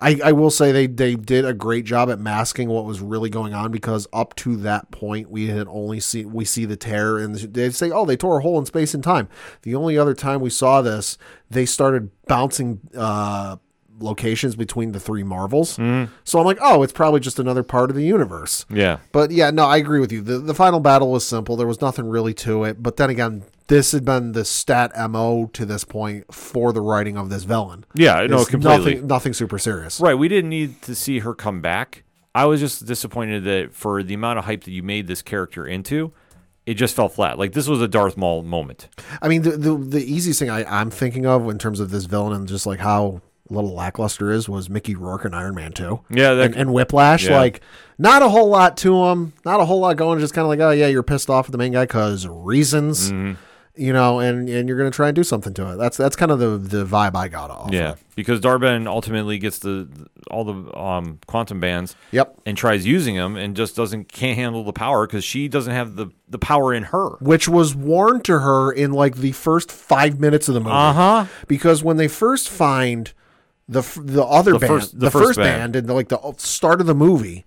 I I will say they they did a great job at masking what was really going on because up to that point we had only seen we see the tear and they say oh they tore a hole in space and time. The only other time we saw this, they started bouncing. uh locations between the three marvels so i'm like oh it's probably just another part of the universe yeah, but yeah, no, I agree with you. The the final battle was simple. There was nothing really to it. But then again, this had been the stat mo to this point for the writing of this villain. yeah, no, It's completely. Nothing, nothing super serious. Right. We didn't need to see her come back. I was just disappointed that for the amount of hype that you made this character into, it just fell flat. Like this was a Darth Maul moment. I mean, the, the the easiest thing I, I'm thinking of in terms of this villain and just like how little lackluster is was Mickey Rourke in Iron Man 2. Yeah, that, and, and Whiplash, Yeah. like not a whole lot to him, not a whole lot going. Just kind of like, oh yeah, you're pissed off at the main guy because reasons, Mm-hmm. You know, and and you're gonna try and do something to it. That's that's kind of the the vibe I got off. yeah, because Dar-Benn ultimately gets the all the um, quantum bands Yep. and tries using them and just doesn't can't handle the power because she doesn't have the the power in her. Which was warned to her in like the first five minutes of the movie. Uh huh. Because when they first find the the other The band, first- the the, first first, band. band, and like the start of the movie,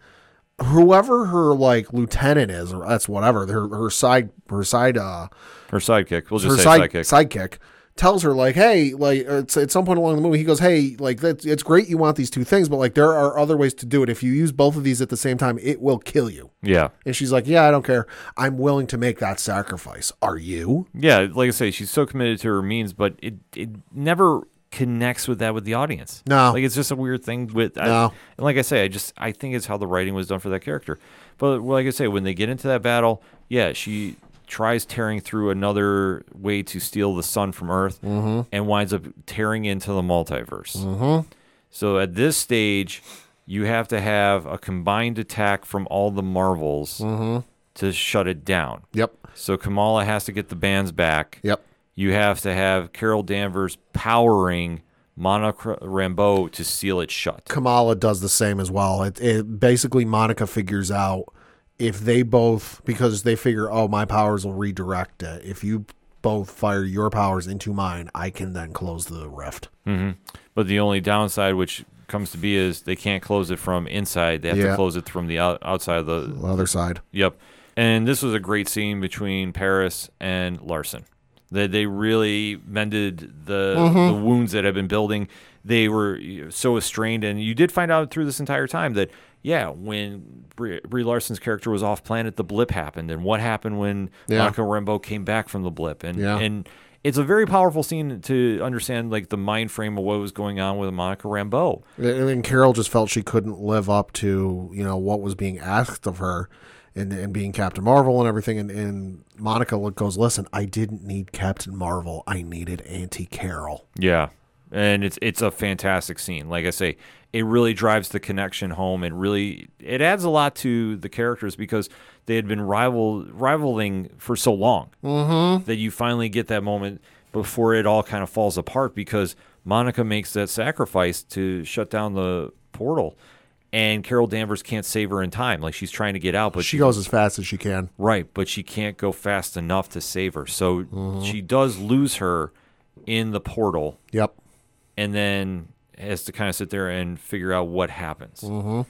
whoever her like lieutenant is, or that's whatever her her side her side uh Her sidekick. We'll just her say side, sidekick. sidekick tells her like, hey, like it's, at some point along the movie, he goes, hey, like that's it's great you want these two things, but like there are other ways to do it. If you use both of these at the same time, it will kill you. yeah. And she's like, yeah, I don't care. I'm willing to make that sacrifice. Are you? Yeah, like I say, she's so committed to her means, but it it never connects with that with the audience. No. like it's just a weird thing with. I, No. and like I say, I just I think it's how the writing was done for that character. But like I say, when they get into that battle, yeah, she tries tearing through another way to steal the sun from Earth, mm-hmm. and winds up tearing into the multiverse. Mm-hmm. So at this stage, you have to have a combined attack from all the Marvels mm-hmm. to shut it down. Yep. So Kamala has to get the bands back. Yep. You have to have Carol Danvers powering Monica Rambeau to seal it shut. Kamala does the same as well. It, it basically Monica figures out if they both because they figure, oh, my powers will redirect it. If you both fire your powers into mine, I can then close the rift. Mm-hmm. But the only downside, which comes to be, is they can't close it from inside. They have Yeah. to close it from the out- outside of the. The other side. Yep. And this was a great scene between Parris and Larson. They they really mended the mm-hmm. the wounds that had been building. They were uh, so estranged, and you did find out through this entire time that yeah, when Brie, Brie Larson's character was off planet, the blip happened, and what happened when Yeah. Monica Rambeau came back from the blip, and Yeah. and it's a very powerful scene to understand like the mind frame of what was going on with Monica Rambeau. And and Carol just felt she couldn't live up to, you know, what was being asked of her and, and being Captain Marvel and everything. And, and Monica goes, listen, I didn't need Captain Marvel. I needed Auntie Carol. Yeah, and it's it's a fantastic scene. Like I say, it really drives the connection home. It really it adds a lot to the characters because they had been rival rivaling for so long mm-hmm. that you finally get that moment before it all kind of falls apart because Monica makes that sacrifice to shut down the portal. And Carol Danvers can't save her in time. Like she's trying to get out, but She goes as fast as she can. Right, but she can't go fast enough to save her. So Mm-hmm. she does lose her in the portal Yep. and then has to kind of sit there and figure out what happens. Mm-hmm.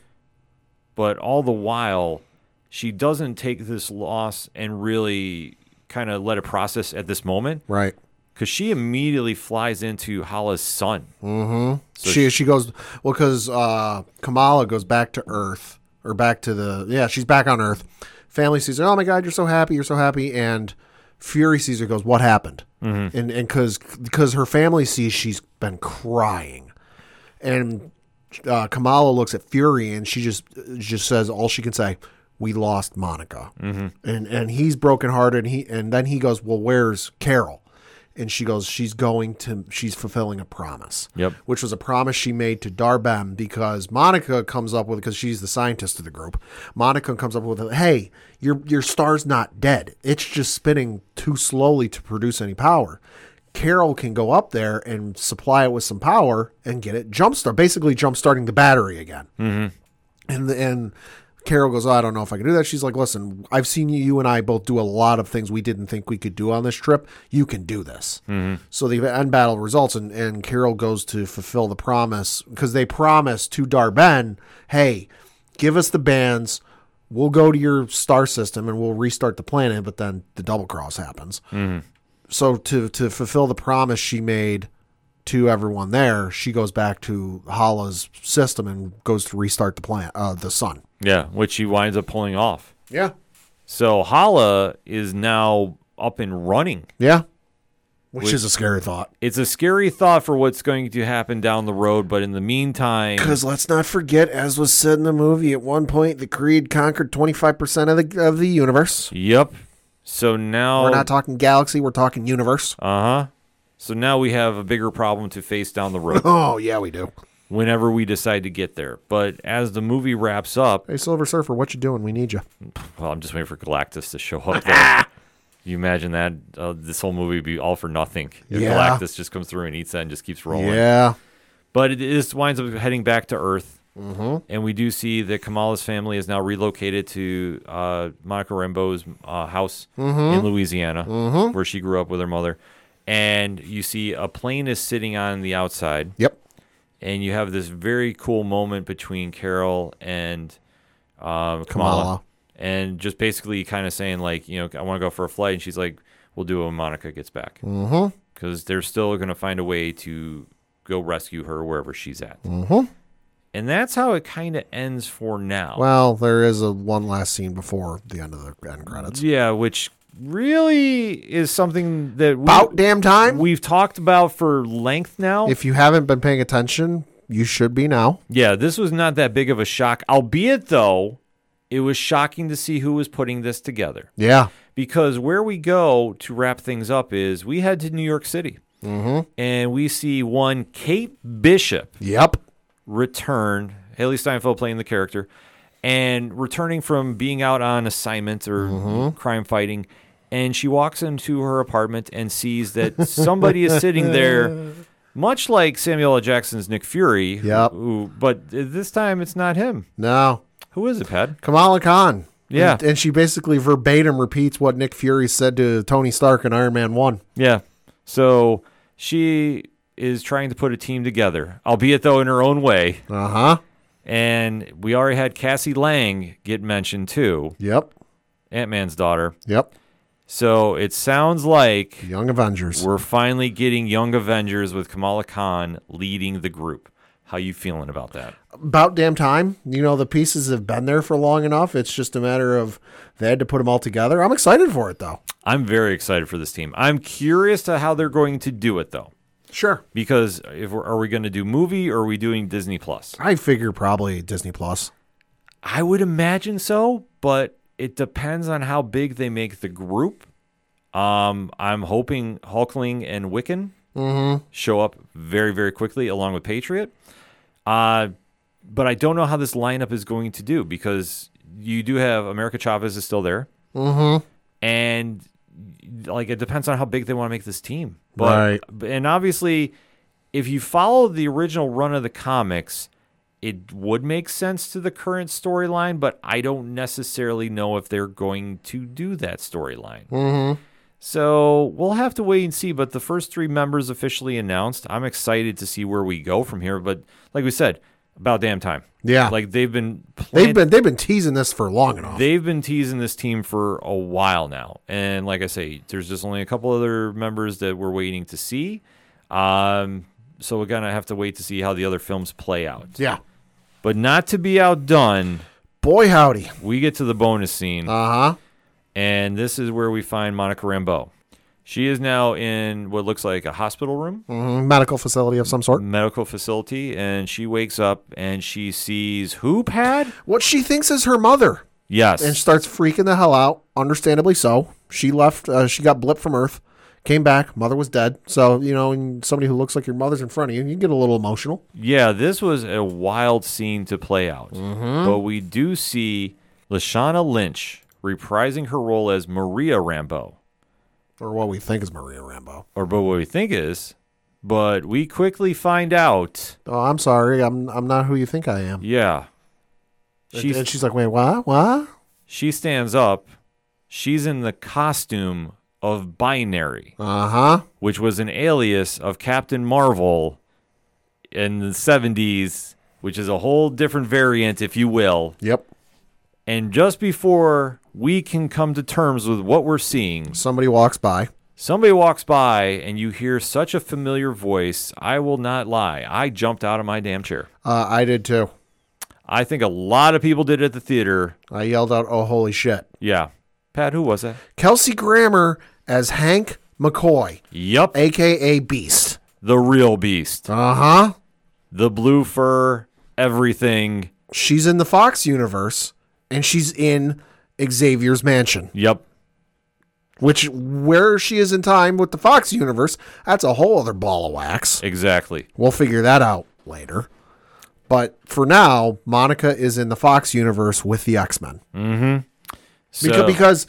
But all the while, she doesn't take this loss and really kind of let it process at this moment Right. Because she immediately flies into Hala's sun. Mm-hmm. So she she goes well because uh, Kamala goes back to Earth or back to the yeah she's back on Earth. Family sees her. Oh my God, you're so happy. You're so happy. And Fury sees her. Goes, what happened? Mm-hmm. And and because because her family sees she's been crying, and uh, Kamala looks at Fury and she just just says all she can say. We lost Monica, mm-hmm. and and he's brokenhearted. And he and then he goes, well, where's Carol? And she goes, she's going to, she's fulfilling a promise Yep. which was a promise she made to Dar-Benn because Monica comes up with because she's the scientist of the group. Monica comes up with, "Hey, your your star's not dead. It's just spinning too slowly to produce any power." Carol can go up there and supply it with some power and get it jumpstart, basically jumpstarting the battery again. Mm-hmm. And and Carol goes, oh, I don't know if I can do that. She's like, listen, I've seen you, you and I both do a lot of things we didn't think we could do on this trip. You can do this. So the end battle results, and, and Carol goes to fulfill the promise because they promise to Dar-Benn, hey, give us the bands. We'll go to your star system and we'll restart the planet, but then the double cross happens. So to to fulfill the promise she made to everyone there, she goes back to Hala's system and goes to restart the planet, uh, the sun. Yeah, which he winds up pulling off. Yeah, So Hala is now up and running. yeah. Which, is a scary thought. It's a scary thought for what's going to happen down the road, but in the meantime, Because let's not forget, as was said in the movie, at one point the Creed conquered twenty five percent of the of the universe. yep. So now We're not talking galaxy, we're talking universe. Uh huh. So now we have a bigger problem to face down the road Oh yeah, we do. Whenever we decide to get there. But as the movie wraps up, Hey, Silver Surfer, what you doing? We need you. well, I'm just waiting for Galactus to show up there. you imagine that uh, this whole movie would be all for nothing. If Yeah. Galactus just comes through and eats that and just keeps rolling. Yeah, But it is winds up heading back to Earth. Mm-hmm. And we do see that Kamala's family is now relocated to uh, Monica Rambeau's uh, house in Louisiana, where she grew up with her mother. And you see a plane is sitting on the outside, yep. And you have this very cool moment between Carol and um, Kamala, Kamala. and just basically kind of saying like, you know, I want to go for a flight, and she's like, "We'll do it when Monica gets back," because they're still going to find a way to go rescue her wherever she's at. Mm-hmm. And that's how it kind of ends for now. Well, there is a one last scene before the end of the end credits. yeah, which really is something that we, About damn time. we've talked about for length now. if you haven't been paying attention, you should be now. Yeah, this was not that big of a shock, albeit though it was shocking to see who was putting this together. Yeah. Because where we go to wrap things up is we head to New York City. Mm-hmm. And we see one Kate Bishop Yep. return, Hailee Steinfeld playing the character, and returning from being out on assignment or crime fighting. And she walks into her apartment and sees that somebody is sitting there much like Samuel L. Jackson's Nick Fury. Yep. Who, but this time it's not him. No, Who is it, Pat? Kamala Khan. Yeah. And, and she basically verbatim repeats what Nick Fury said to Tony Stark in Iron Man 1. Yeah. So she is trying to put a team together, albeit though in her own way. Uh huh. And we already had Cassie Lang get mentioned too, Yep. Ant Man's daughter. Yep. So it sounds like Young Avengers. we're finally getting Young Avengers with Kamala Khan leading the group. How you feeling about that? About damn time. You know, the pieces have been there for long enough. It's just a matter of they had to put them all together. I'm excited for it, though. I'm very excited for this team. I'm curious to how they're going to do it though, Sure. because if we're, are we going to do movie or are we doing Disney Plus? I figure probably Disney Plus. I would imagine so, but it depends on how big they make the group. Um, I'm hoping Hulkling and Wiccan show up very, very quickly along with Patriot. Uh, but I don't know how this lineup is going to do because you do have America Chavez is still there. Mm-hmm. And like it depends on how big they want to make this team. But and obviously if you follow the original run of the comics, it would make sense to the current storyline, but I don't necessarily know if they're going to do that storyline. Mm-hmm. So we'll have to wait and see. But the first three members officially announced. I'm excited to see where we go from here. But like we said, about damn time. Yeah. like they've been They've been they've been teasing this for long enough. They've been teasing this team for a while now. And like I say, there's just only a couple other members that we're waiting to see. Um, so we're going to have to wait to see how the other films play out. yeah. But not to be outdone, Boy howdy. we get to the bonus scene. Uh huh. and this is where we find Monica Rambeau. She is now in what looks like a hospital room, Mm-hmm. Medical facility of some sort. medical facility, and she wakes up and she sees who, Pad? What she thinks is her mother, Yes. and starts freaking the hell out. Understandably so. She left. Uh, she got blipped from Earth. Came back. Mother was dead. So you know, and somebody who looks like your mother's in front of you, you get a little emotional. Yeah, this was a wild scene to play out. But we do see Lashana Lynch reprising her role as Maria Rambeau, Or what we think is Maria Rambeau. or but what we think is. But we quickly find out, Oh, I'm sorry. I'm I'm not who you think I am. yeah, she's, and she's like, wait, what? What? she stands up. She's in the costume of Binary, Uh huh. which was an alias of Captain Marvel in the 70s, which is a whole different variant, if you will. Yep. And just before we can come to terms with what we're seeing, Somebody walks by. somebody walks by and you hear such a familiar voice. I will not lie. I jumped out of my damn chair. Uh, I did too. I think a lot of people did at the theater. I yelled out, "Oh, holy shit!" Yeah. Pat, who was that? Kelsey Grammer as Hank McCoy, Yup. aka Beast. The real beast. Uh huh. The blue fur, everything. She's in the Fox universe, and she's in Xavier's mansion. Yep. Which, where she is in time with the Fox universe, that's a whole other ball of wax. Exactly. We'll figure that out later. But for now, Monica is in the Fox universe with the X Men. Mm-hmm. So, Because, because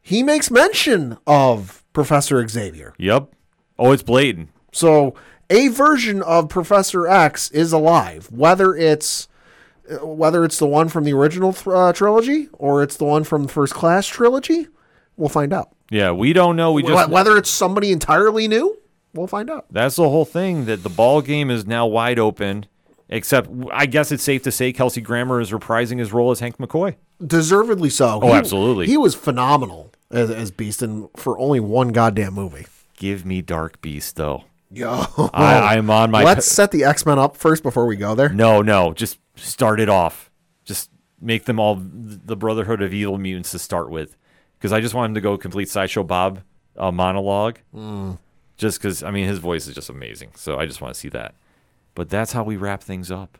he makes mention of Professor Xavier. Yep. Oh, it's blatant. So a version of Professor X is alive, whether it's whether it's the one from the original uh, trilogy or it's the one from the First Class trilogy. We'll find out. Yeah, we don't know. We just whether it's somebody entirely new, we'll find out. That's the whole thing. That the ball game is now wide open. Except, I guess it's safe to say Kelsey Grammer is reprising his role as Hank McCoy. Deservedly so. Oh, absolutely. He was phenomenal as, as Beast, and for only one goddamn movie. Give me Dark Beast, though. Yo, I, I'm on my. let's set the X Men up first before we go there. no, no. Just start it off. Just make them all the Brotherhood of Evil Mutants to start with, because I just want him to go complete sideshow Bob uh, monologue. Just because I mean his voice is just amazing, so I just want to see that. But that's how we wrap things up.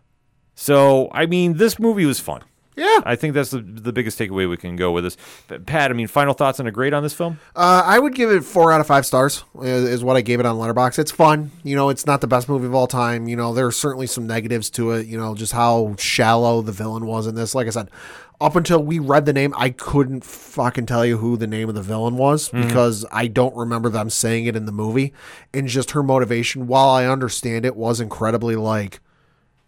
So I mean, this movie was fun. Yeah. I think that's the, the biggest takeaway we can go with this. But Pat, I mean, final thoughts and a grade on this film? Uh, I would give it four out of five stars. Is, is what I gave it on Letterboxd. It's fun. You know, it's not the best movie of all time. You know, there are certainly some negatives to it. You know, just how shallow the villain was in this. Like I said, up until we read the name, I couldn't fucking tell you who the name of the villain was because I don't remember them saying it in the movie. And just her motivation, while I understand it, was incredibly like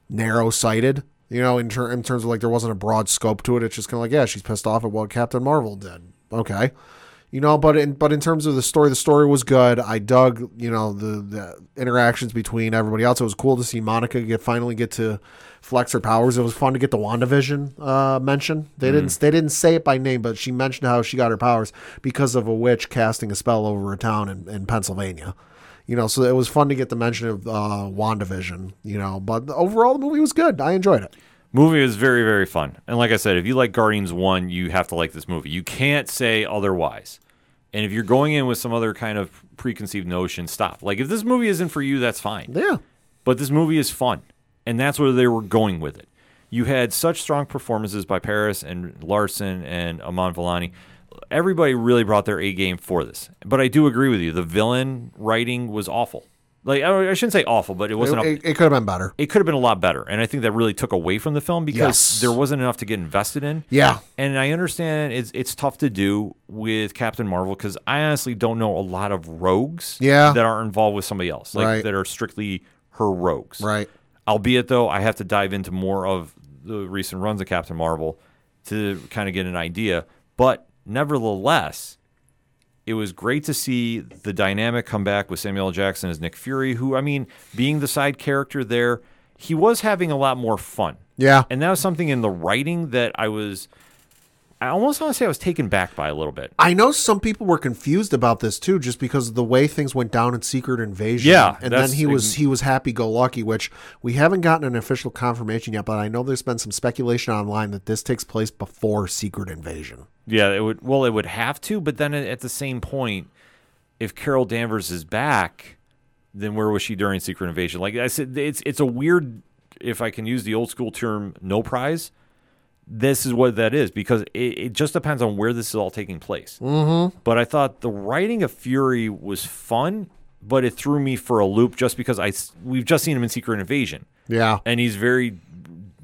narrow sighted. You know, in, ter- in terms of like there wasn't a broad scope to it. It's just kind of like, yeah, she's pissed off at what Captain Marvel did. Okay, you know, but in but in terms of the story, the story was good. I dug, you know, the the interactions between everybody else. It was cool to see Monica get finally get to flex her powers. It was fun to get the WandaVision uh, mention. They didn't they didn't say it by name, but she mentioned how she got her powers because of a witch casting a spell over a town in, in Pennsylvania. You know, so it was fun to get the mention of uh, WandaVision. You know, but overall the movie was good. I enjoyed it. Movie is very, very fun. And like I said, if you like Guardians 1, you have to like this movie. You can't say otherwise. And if you're going in with some other kind of preconceived notion, stop. Like if this movie isn't for you, that's fine. Yeah. But this movie is fun. And that's where they were going with it. You had such strong performances by Parris and Larson and Iman Vellani. Everybody really brought their A game for this. But I do agree with you. The villain writing was awful. Like I I shouldn't say awful, but it It, wasn't. a, it, it could have been better. it could have been a lot better. And I think that really took away from the film because Yes. there wasn't enough to get invested in. Yeah. And I understand it's it's tough to do with Captain Marvel because I honestly don't know a lot of rogues Yeah. that are involved with somebody else, like Right. that are strictly her rogues. Right. Albeit though, I have to dive into more of the recent runs of Captain Marvel to kind of get an idea. But nevertheless, it was great to see the dynamic come back with Samuel Jackson as Nick Fury, who I mean, being the side character there, he was having a lot more fun. Yeah. And that was something in the writing that I was I almost want to say I was taken back by a little bit. I know some people were confused about this too, just because of the way things went down in Secret Invasion. Yeah, and then he was he was happy go lucky, which we haven't gotten an official confirmation yet. But I know there's been some speculation online that this takes place before Secret Invasion. Yeah, it would well it would have to, but then at the same point, if Carol Danvers is back, then where was she during Secret Invasion? Like I said, it's it's a weird if I can use the old school term no prize. This is what that is because it, it just depends on where this is all taking place. Mm-hmm. But I thought the writing of Fury was fun, but it threw me for a loop just because I we've just seen him in Secret Invasion Yeah, and he's very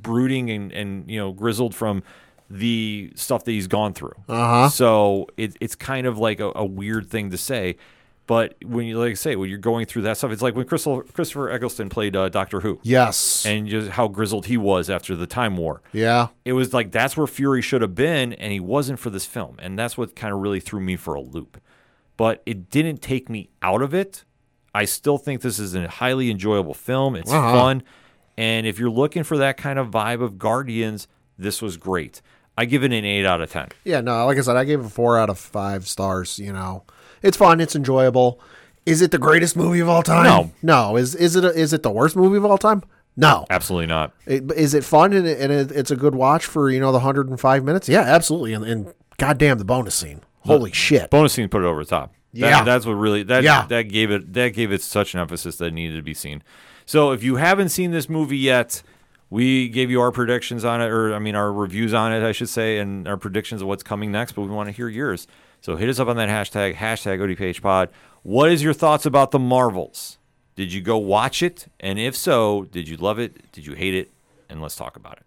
brooding and, and you know grizzled from the stuff that he's gone through. Uh-huh. So it, it's kind of like a, a weird thing to say, but when you like I say when you're going through that stuff, it's like when Crystal, Christopher Eccleston played uh, Doctor Who, yes, and just how grizzled he was after the Time War. yeah, It was like that's where Fury should have been, and he wasn't for this film, and that's what kind of really threw me for a loop. But it didn't take me out of it. I still think this is a highly enjoyable film. It's Uh-huh. fun, and if you're looking for that kind of vibe of Guardians, this was great. I give it an eight out of ten. yeah. No, like I said, I gave it four out of five stars. You know, it's fun, it's enjoyable. Is it the greatest movie of all time? No. no. Is is it a, is it the worst movie of all time? No. Absolutely not. It, is it fun and, it, and it, it's a good watch for you know the 105 minutes? Yeah, absolutely. And, and goddamn the bonus scene. Holy shit. Bonus scene put it over the top. That- Yeah. that's what really that Yeah. that gave it that gave it such an emphasis that it needed to be seen. So if you haven't seen this movie yet, we gave you our predictions on it, or I mean our reviews on it, I should say, and our predictions of what's coming next. But we want to hear yours. So hit us up on that hashtag hashtag ODPHPod. What is your thoughts about the Marvels? Did you go watch it? And if so, did you love it? Did you hate it? And let's talk about it.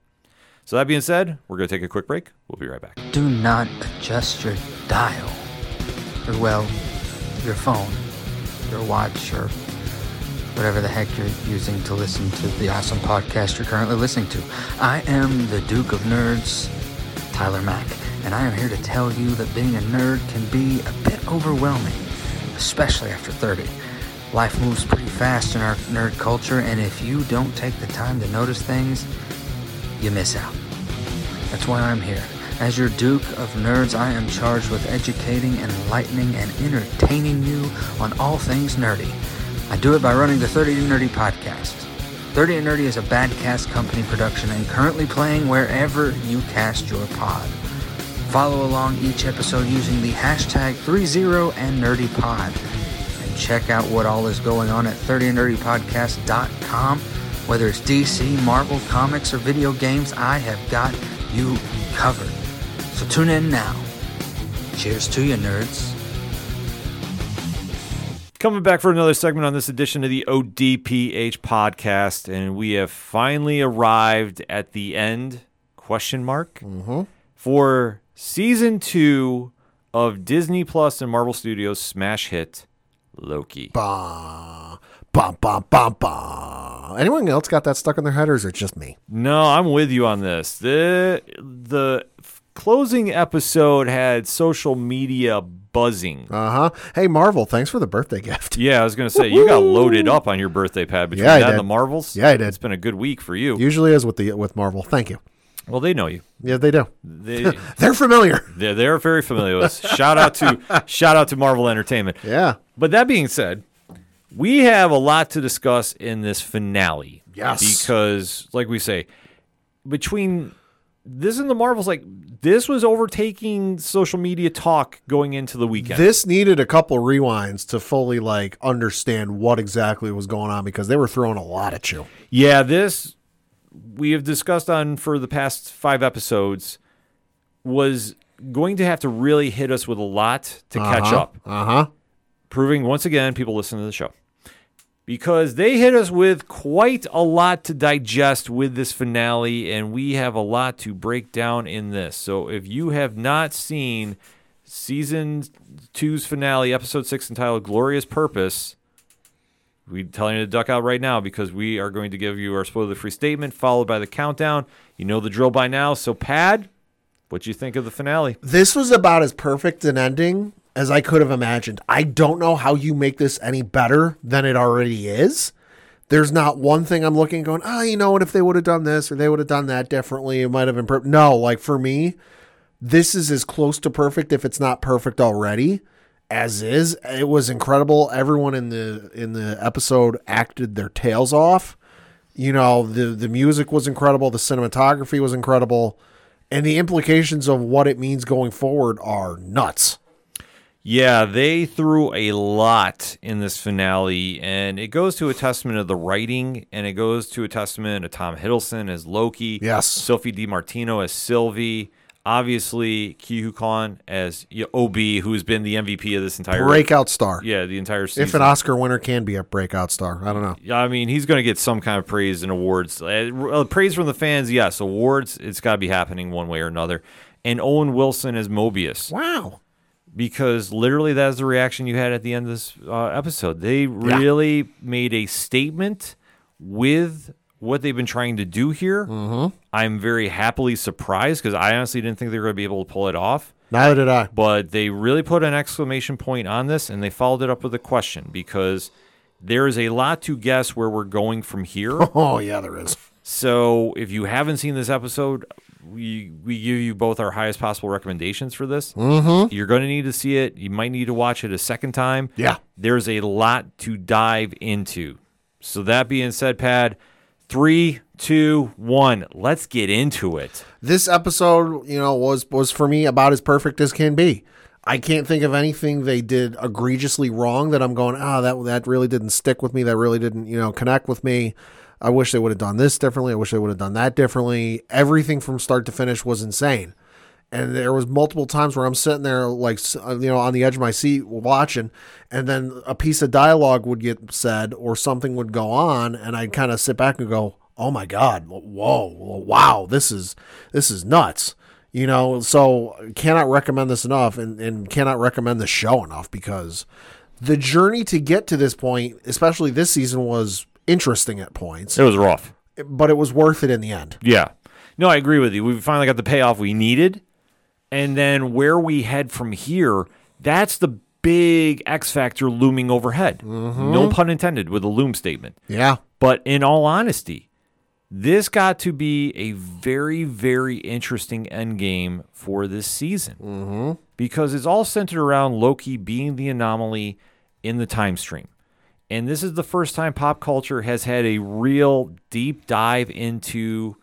So that being said, we're going to take a quick break. We'll be right back. Do not adjust your dial. Or, well, your phone, your watch, or whatever the heck you're using to listen to the awesome podcast you're currently listening to. I am the Duke of Nerds, Tyler Mack, and I am here to tell you that being a nerd can be a bit overwhelming, especially after 30. Life moves pretty fast in our nerd culture, and if you don't take the time to notice things, you miss out. That's why I'm here. As your Duke of Nerds, I am charged with educating, enlightening, and entertaining you on all things nerdy. I do it by running the 30 to Nerdy podcast. 30 to Nerdy is a Bad Cast company production and currently playing wherever you cast your pod. Follow along each episode using the hashtag 30 and NerdyPod. And check out what all is going on at 30nerdypodcast.com. Whether it's DC, Marvel, comics, or video games, I have got you covered. So tune in now. Cheers to you, nerds. Coming back for another segment on this edition of the ODPH podcast, and we have finally arrived at the end question mark mm-hmm. for season two of Disney Plus and Marvel Studios smash hit Loki. Bah, bah, bah, bah, bah. Anyone else got that stuck in their head, or is it just me? No, I'm with you on this. The the closing episode had social media buzzing. Uh huh. Hey, Marvel, thanks for the birthday gift. Yeah, I was gonna say you got loaded up on your birthday pad between Yeah, that and the Marvels. Yeah, I did. It's been a good week for you. Usually is with the with Marvel. Thank you. Well, they know you. Yeah, they do. They They're familiar. they're, they're very familiar with us. Shout out to shout out to Marvel Entertainment. Yeah. But that being said, we have a lot to discuss in this finale. Yes. Because, like we say, between this and the Marvels, like this was overtaking social media talk going into the weekend. This needed a couple rewinds to fully like understand what exactly was going on because they were throwing a lot at you. yeah, this we have discussed on for the past five episodes was going to have to really hit us with a lot to catch up. Uh huh. proving once again people listen to the show because they hit us with quite a lot to digest with this finale and we have a lot to break down in this so if you have not seen season two's finale episode six entitled glorious purpose we're telling you to duck out right now because we are going to give you our spoiler free statement followed by the countdown you know the drill by now so pad what do you think of the finale This was about as perfect an ending as I could have imagined. I don't know how you make this any better than it already is. There's not one thing I'm looking going, oh, you know what? If they would have done this or they would have done that differently, it might have improved. No, like for me, this is as close to perfect, if it's not perfect already, as is. It was incredible. Everyone in the in the episode acted their tails off. You know, the the music was incredible, the cinematography was incredible, and the implications of what it means going forward are nuts. Yeah, they threw a lot in this finale, and it goes to a testament of the writing, and it goes to a testament of Tom Hiddleston as Loki, Yes. Sophie Di Martino as Sylvie, obviously Ke Quan as Ob, who's been the MVP of this entire Breakout star. yeah, the entire season. If an Oscar winner can be a breakout star, I don't know. Yeah, I mean, he's going to get some kind of praise and awards. Uh, uh, praise from the fans, yes. Awards, it's got to be happening one way or another. And Owen Wilson as Mobius. Wow. because literally that's the reaction you had at the end of this uh, episode. They really made a statement with what they've been trying to do here. Mm-hmm. I'm very happily surprised because I honestly didn't think they were going to be able to pull it off. Neither did I. But they really put an exclamation point on this and they followed it up with a question because there is a lot to guess where we're going from here. Oh yeah, there is. So if you haven't seen this episode, we we give you both our highest possible recommendations for this. Mm-hmm. You're going to need to see it. You might need to watch it a second time. Yeah. There's a lot to dive into. So that being said, Pad, three, two, one, let's get into it. This episode, you know, was was for me about as perfect as can be. I can't think of anything they did egregiously wrong that I'm going, ah, that that really didn't stick with me. That really didn't, you know, connect with me. I wish they would have done this differently. I wish they would have done that differently. Everything from start to finish was insane. And there was multiple times where I'm sitting there, like uh, you know, on the edge of my seat watching, and then a piece of dialogue would get said or something would go on, and I'd kind of sit back and go, "Oh my god, whoa, wow, this is this is nuts." You know, so cannot recommend this enough, and, and cannot recommend the show enough because the journey to get to this point, especially this season, was interesting at points, It was rough. but it was worth it in the end. Yeah. No, I agree with you. We finally got the payoff we needed. And then where we head from here, that's the big X factor looming overhead. No pun intended with a loom statement. Yeah, But in all honesty, this got to be a very, very interesting endgame for this season mm-hmm. because it's all centered around Loki being the anomaly in the time stream. And this is the first time pop culture has had a real deep dive into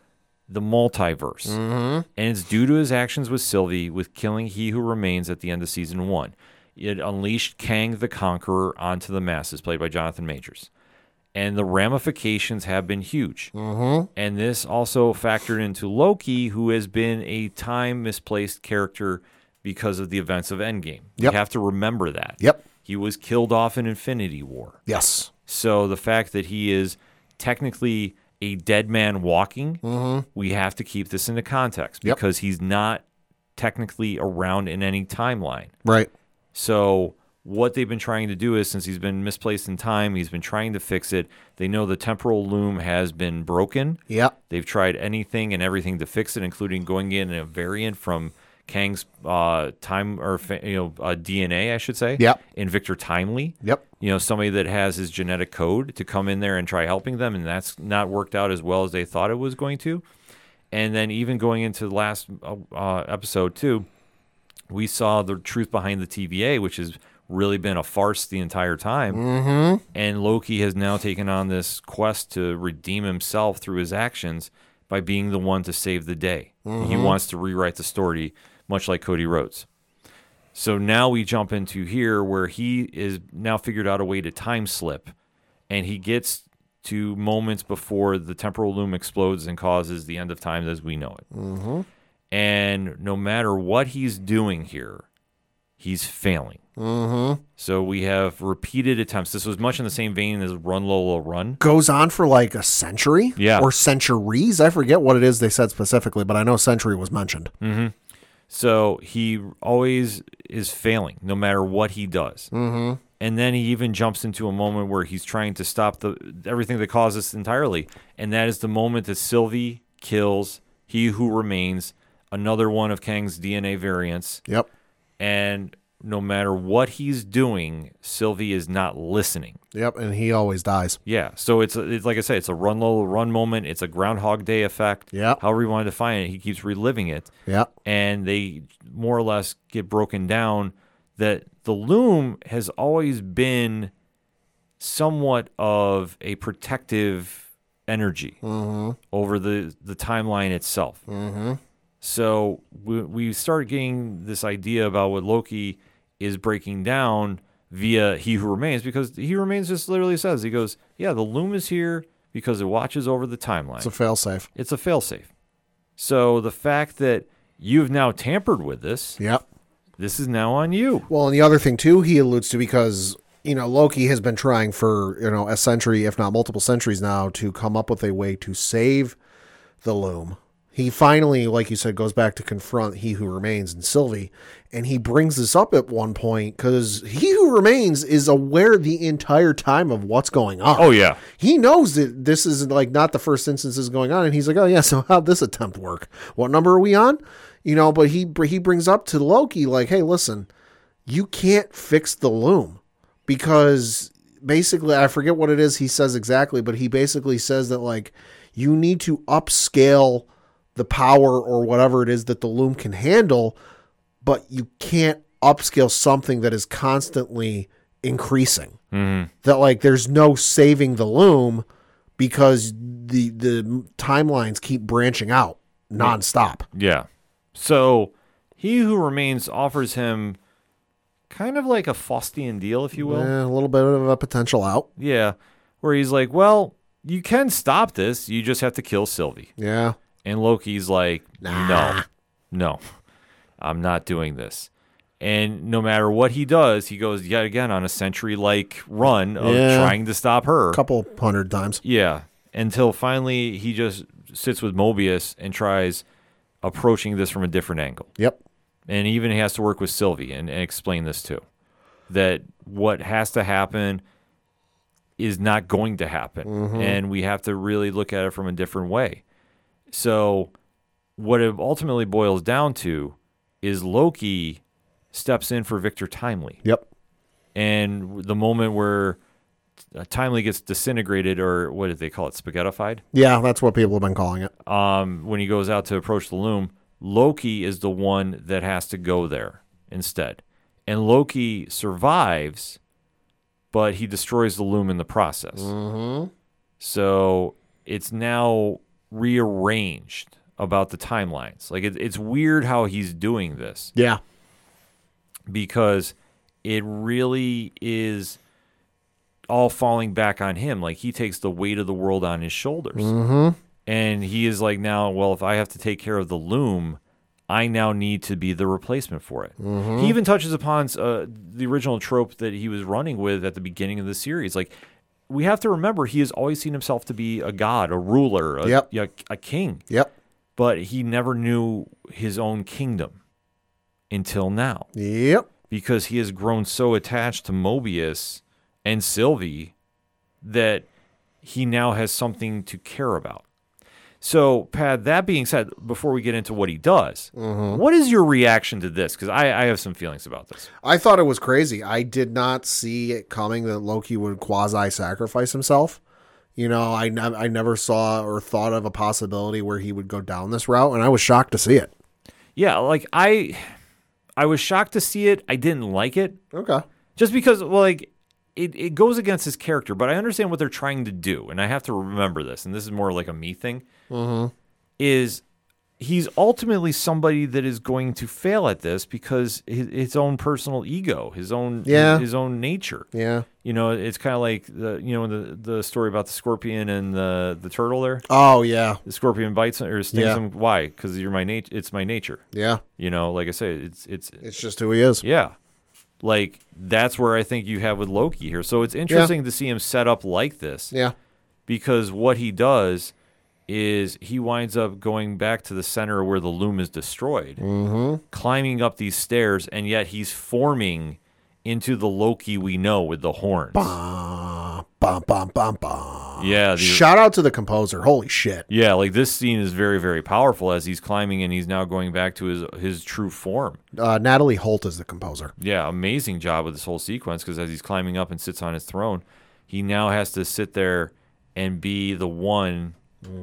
the multiverse. And it's due to his actions with Sylvie with killing He Who Remains at the end of season one. It unleashed Kang the Conqueror onto the masses, played by Jonathan Majors. and the ramifications have been huge. Mm-hmm. And this also factored into Loki, who has been a time misplaced character because of the events of Endgame. Yep. You have to remember that. Yep. He was killed off in Infinity War. Yes. So the fact that he is technically a dead man walking, mm-hmm. we have to keep this into context Yep. because he's not technically around in any timeline. Right. So what they've been trying to do is since he's been misplaced in time, he's been trying to fix it. They know the temporal loom has been broken. Yep. They've tried anything and everything to fix it, including going in a variant from Kang's uh, time or you know uh, DNA, I should say. Yep. In Victor Timely. Yep. You know, somebody that has his genetic code to come in there and try helping them, and that's not worked out as well as they thought it was going to. And then even going into the last uh, uh, episode too, we saw the truth behind the TVA, which has really been a farce the entire time. Mm-hmm. And Loki has now taken on this quest to redeem himself through his actions by being the one to save the day. He wants to rewrite the story, much like Cody Rhodes. So now we jump into here where he is now figured out a way to time slip, and he gets to moments before the temporal loom explodes and causes the end of time as we know it. Mm-hmm. And no matter what he's doing here, he's failing. Mm-hmm. So we have repeated attempts. This was much in the same vein as Run Lola Run. Goes on for like a century. Yeah. Or centuries. I forget what it is they said specifically, but I know century was mentioned. So he always is failing, no matter what he does. Mm-hmm. And then he even jumps into a moment where he's trying to stop the everything that caused this entirely, and that is the moment that Sylvie kills He Who Remains, another one of Kang's DNA variants. Yep. And no matter what he's doing, Sylvie is not listening. Yep. And he always dies. Yeah, so it's, it's like I say, it's a Run Lola Run moment. It's a Groundhog Day effect. Yeah. however you want to define it, he keeps reliving it Yep. and they more or less get broken down that the loom has always been somewhat of a protective energy over the, the timeline itself. Mm-hmm. So we, we start getting this idea about what Loki is breaking down via He Who Remains because He Remains just literally says, he goes, Yeah, the loom is here because it watches over the timeline It's a failsafe. it's a failsafe. So the fact that you've now tampered with this, Yep. this is now on you. Well, and the other thing too, he alludes to because you know Loki has been trying for you know a century, if not multiple centuries now, to come up with a way to save the loom. He finally, like you said, goes back to confront He Who Remains and Sylvie, and he brings this up at one point because He Who Remains is aware the entire time of what's going on. Oh yeah, he knows that this is like not the first instance is going on, and he's like, "Oh yeah, so how'd this attempt work? What number are we on?" You know, but he he brings up to Loki like, "Hey, listen, you can't fix the loom because basically, I forget what it is he says exactly, but he basically says that like you need to upscale the power or whatever it is that the loom can handle, but you can't upscale something that is constantly increasing." that like there's no saving the loom because the the timelines keep branching out nonstop. yeah. So he who remains offers him kind of like a Faustian deal, if you will. Eh, a little bit of a potential out. Yeah, where he's like, "Well, you can stop this. You just have to kill Sylvie." Yeah. And Loki's like, no, no, I'm not doing this. And no matter what he does, he goes yet again on a century like run of Yeah. trying to stop her. A couple hundred times. Yeah. Until finally he just sits with Mobius and tries approaching this from a different angle. Yep. And even he has to work with Sylvie and, and explain this too. That what has to happen is not going to happen. Mm-hmm. And we have to really look at it from a different way. So, what it ultimately boils down to is Loki steps in for Victor Timely. Yep. And the moment where uh, Timely gets disintegrated, or what did they call it, spaghettified? Yeah, that's what people have been calling it. um, when he goes out to approach the loom, Loki is the one that has to go there instead. And Loki survives, but he destroys the loom in the process. So it's now rearranged about the timelines. Like it, it's weird how he's doing this Yeah. because it really is all falling back on him. Like he takes the weight of the world on his shoulders. Mm-hmm. And he is like, now, well, if I have to take care of the loom, I now need to be the replacement for it. He even touches upon uh, the original trope that he was running with at the beginning of the series. Like, we have to remember he has always seen himself to be a god, a ruler, a, Yep. yeah, a king, Yep. but he never knew his own kingdom until now Yep. because he has grown so attached to Mobius and Sylvie that he now has something to care about. So, Pat, that being said, before we get into what he does, mm-hmm. what is your reaction to this? Because I, I have some feelings about this. I thought it was crazy. I did not see it coming that Loki would quasi sacrifice himself. You know, I, ne- I never saw or thought of a possibility where he would go down this route, and I was shocked to see it. Yeah, like I I was shocked to see it. I didn't like it. Okay. just because well like it, it goes against his character but i understand what they're trying to do and i have to remember this and this is more like a me thing Mm-hmm. is he's ultimately somebody that is going to fail at this because his, his own personal ego his own Yeah. his, own nature Yeah. you know it's kind of like the you know the the story about the scorpion and the the turtle there Oh, yeah. the scorpion bites him or stings Yeah. him why because you're my nature it's my nature Yeah. you know like i say it's it's It's just who he is. yeah. Like that's where I think you have with Loki here. So it's interesting to see him set up like this Yeah. because what he does is he winds up going back to the center where the loom is destroyed, Mm-hmm. climbing up these stairs, and yet he's forming into the Loki we know with the horns. Bum, bum, bum. Yeah, the- Shout out to the composer. Holy shit. yeah, like this scene is very, very powerful as he's climbing and he's now going back to his his true form. Uh, Natalie Holt is the composer. yeah, amazing job with this whole sequence because as he's climbing up and sits on his throne, he now has to sit there and be the one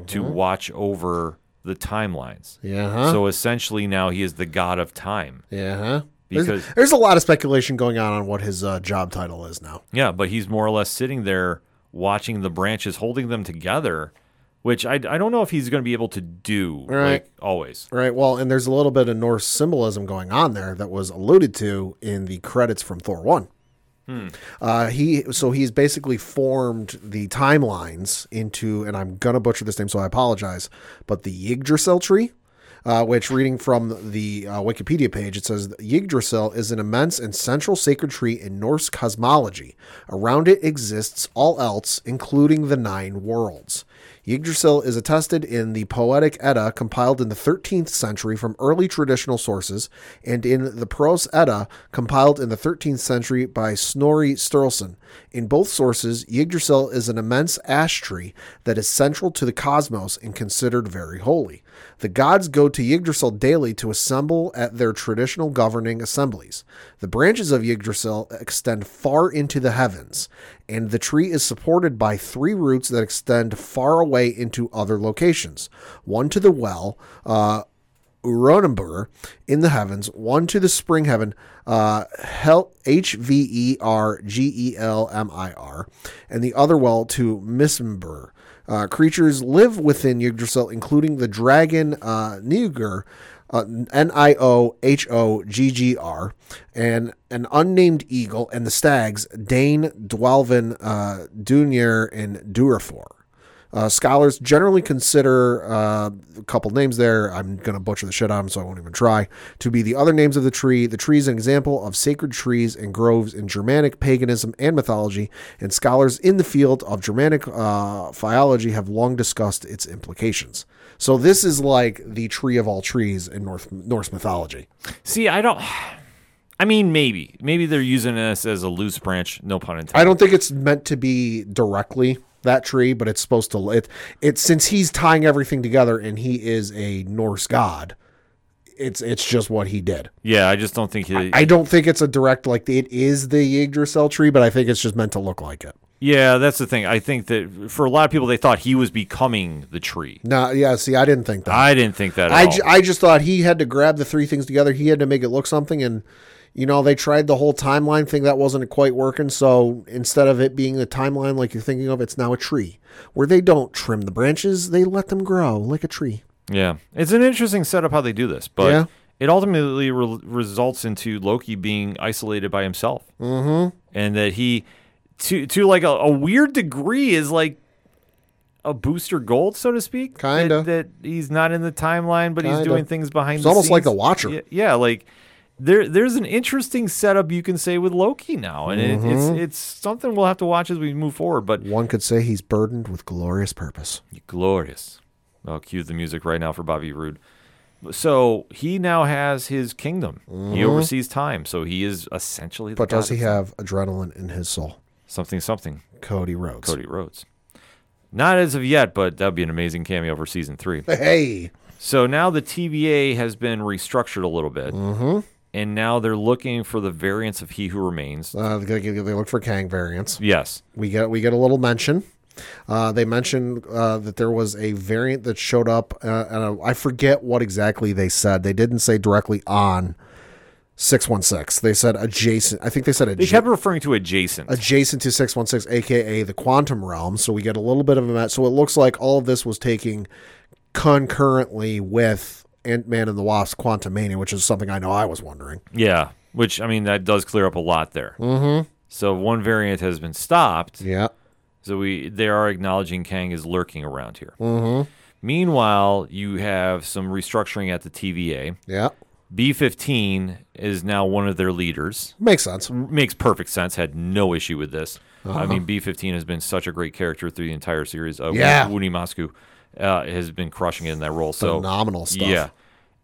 to watch over the timelines. Yeah. Huh? So essentially, now he is the god of time. yeah. Huh? There's, Because- there's a lot of speculation going on on what his uh, job title is now. Yeah, but he's more or less sitting there watching the branches, holding them together, which I, I don't know if he's going to be able to do Right. like always. Right. Well, and there's a little bit of Norse symbolism going on there that was alluded to in the credits from Thor One. Uh, he so he's basically formed the timelines into, and I'm gonna butcher this name, so I apologize, but the Yggdrasil tree. Uh, which, reading from the uh, Wikipedia page, it says Yggdrasil is an immense and central sacred tree in Norse cosmology. Around it exists all else, including the nine worlds. Yggdrasil is attested in the Poetic Edda, compiled in the 13th century from early traditional sources, and in the Prose Edda, compiled in the 13th century by Snorri Sturluson. In both sources, Yggdrasil is an immense ash tree that is central to the cosmos and considered very holy. The gods go to Yggdrasil daily to assemble at their traditional governing assemblies. The branches of Yggdrasil extend far into the heavens, and the tree is supported by three roots that extend far away into other locations. One to the well, uh, in the heavens, one to the spring heaven, uh, H V E R G E L M I R, and the other well to Mismbur. Uh, creatures live within Yggdrasil, including the dragon uh, uh, N I O H O G G R, and an unnamed eagle, and the stags Dane, Dwalvin, uh, Dunir, and Durafor. Uh, scholars generally consider uh, a couple names there. I'm going to butcher the shit out of them, so I won't even try. To be the other names of the tree. The tree is an example of sacred trees and groves in Germanic paganism and mythology, and scholars in the field of Germanic uh, philology have long discussed its implications. So this is like the tree of all trees in North Norse mythology. See, I don't. I mean, maybe, maybe they're using this as a loose branch. No pun intended. I don't think it's meant to be directly that tree, but it's supposed to. It, it since he's tying everything together and he is a Norse god. It's it's just what he did. Yeah, I just don't think he. I don't think it's a direct like it is the Yggdrasil tree, but I think it's just meant to look like it. Yeah, that's the thing. I think that for a lot of people, they thought he was becoming the tree. No, yeah. See, I didn't think that. I didn't think that. At I, all. ju- I just thought he had to grab the three things together. He had to make it look something, and you know they tried the whole timeline thing that wasn't quite working. So instead of it being the timeline like you're thinking of, it's now a tree where they don't trim the branches; they let them grow like a tree. Yeah, it's an interesting setup how they do this, but Yeah. it ultimately re- results into Loki being isolated by himself, mm-hmm. and that he to to like a, a weird degree is like a booster gold, so to speak. Kinda. that, that he's not in the timeline, but he's Kinda. doing things behind. It's the almost like scenes. the Watcher. Yeah, yeah, like there there's an interesting setup you can say with Loki now, and Mm-hmm. it's it's something we'll have to watch as we move forward. But One could say he's burdened with glorious purpose. glorious. I'll cue the music right now for Bobby Roode. So he now has his kingdom. He oversees time, so he is essentially. The Mm-hmm. But does he of have adrenaline in his soul? Something? Something. Cody Rhodes. Cody Rhodes. Not as of yet, but that'd be an amazing cameo for season three. Hey, So now the TVA has been restructured a little bit, mm-hmm. and now they're looking for the variants of He Who Remains. uh, they, look for Kang variants. Yes, We get we get a little mention. Uh, they mentioned uh, that there was a variant that showed up, uh, and I forget what exactly they said. They didn't say directly on six one six. They said adjacent. I think they said adjacent. they kept referring to adjacent. adjacent to 616 aka the quantum realm so we get a little bit of a match so it looks like all of this was taking concurrently with ant-man and the wasp Quantumania which is something i know i was wondering yeah, which I mean that does clear up a lot there. Mm-hmm. So one variant has been stopped. yeah So we they are acknowledging Kang is lurking around here. Mm-hmm. Meanwhile, you have some restructuring at the TVA. yeah B15 is now one of their leaders. makes sense makes perfect sense. Had no issue with this. I mean, B fifteen has been such a great character through the entire series. Uh, Yeah. Wunmi Mosaku uh, has been crushing it in that role. So Phenomenal stuff. Yeah,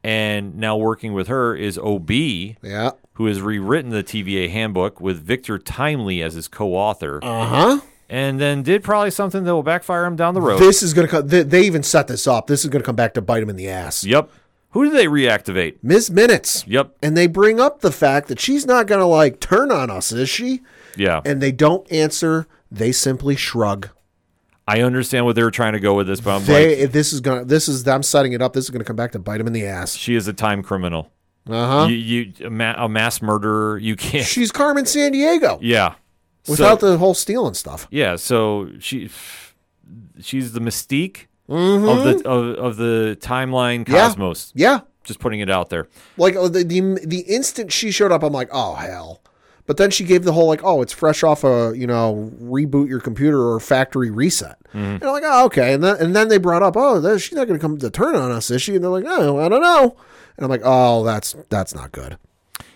and now working with her is Ob, yeah who has rewritten the TVA handbook with Victor Timely as his co-author, uh-huh and then did probably something that will backfire him down the road. this is gonna come they, they even set this up this is gonna come back to bite him in the ass yep. Who do they reactivate? ms minutes Yep. and they bring up the fact that she's not gonna like turn on us is she Yeah. and they don't answer they simply shrug I understand what they were trying to go with this, but I'm they like, this is gonna this is I'm setting it up this is gonna come back to bite him in the ass she is a time criminal. uh-huh You, you a, ma- a mass murderer. You can't. she's carmen Sandiego Yeah. without so, the whole stealing stuff yeah, so she she's the mystique Mm-hmm. of the of, of the timeline cosmos. yeah Just putting it out there. like uh, the, the the instant she showed up i'm like oh hell but then she gave the whole like oh it's fresh off a you know reboot your computer or factory reset and i'm like oh okay and then and then they brought up oh she's not going to come to turn on us is she and they're like oh i don't know and i'm like oh that's that's not good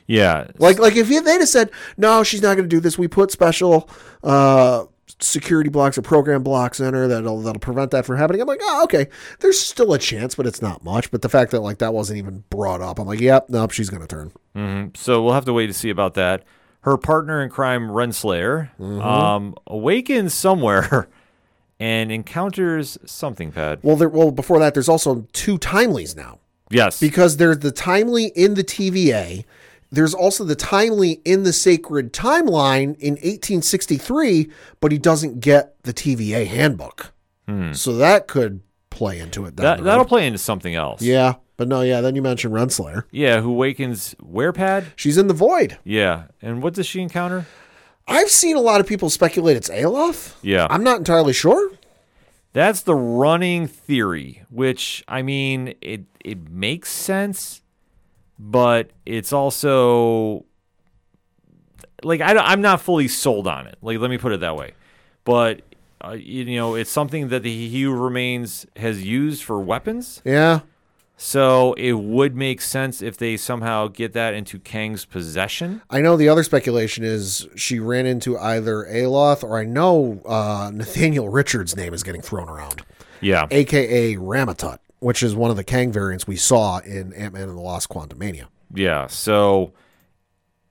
Yeah. Like like if they'd have said no, she's not going to do this. We put special uh, security blocks or program blocks in her that'll that'll prevent that from happening. I'm like, oh, okay. There's still a chance, but it's not much. But the fact that like that wasn't even brought up, I'm like, yep, nope, she's going to turn. so we'll have to wait to see about that. Her partner in crime, Renslayer, Mm-hmm. um, awakens somewhere and encounters something. Pad. Well, there, well before that, there's also two timelies now Yes. because there's the timely in the TVA. There's also the timely in the sacred timeline in 1863, but he doesn't get the TVA handbook. So that could play into it. Hmm. that that'll play into something else. Yeah, but no, yeah. Then you mentioned Renslayer. Yeah. Who wakens where? Pad. She's in the void. Yeah. And what does she encounter? I've seen a lot of people speculate it's Alioth. Yeah. I'm not entirely sure. That's the running theory, which I mean, it it makes sense, but it's also like I, am not fully sold on it. Like, let me put it that way. But uh, you know, it's something that the He Who Remains has used for weapons, Yeah, so it would make sense if they somehow get that into Kang's possession. I know. The other speculation is she ran into either Alioth or I know uh, Nathaniel Richards' name is getting thrown around, Yeah, aka Rama-Tut, which is one of the Kang variants we saw in Ant Man and the Lost Quantumania. yeah. So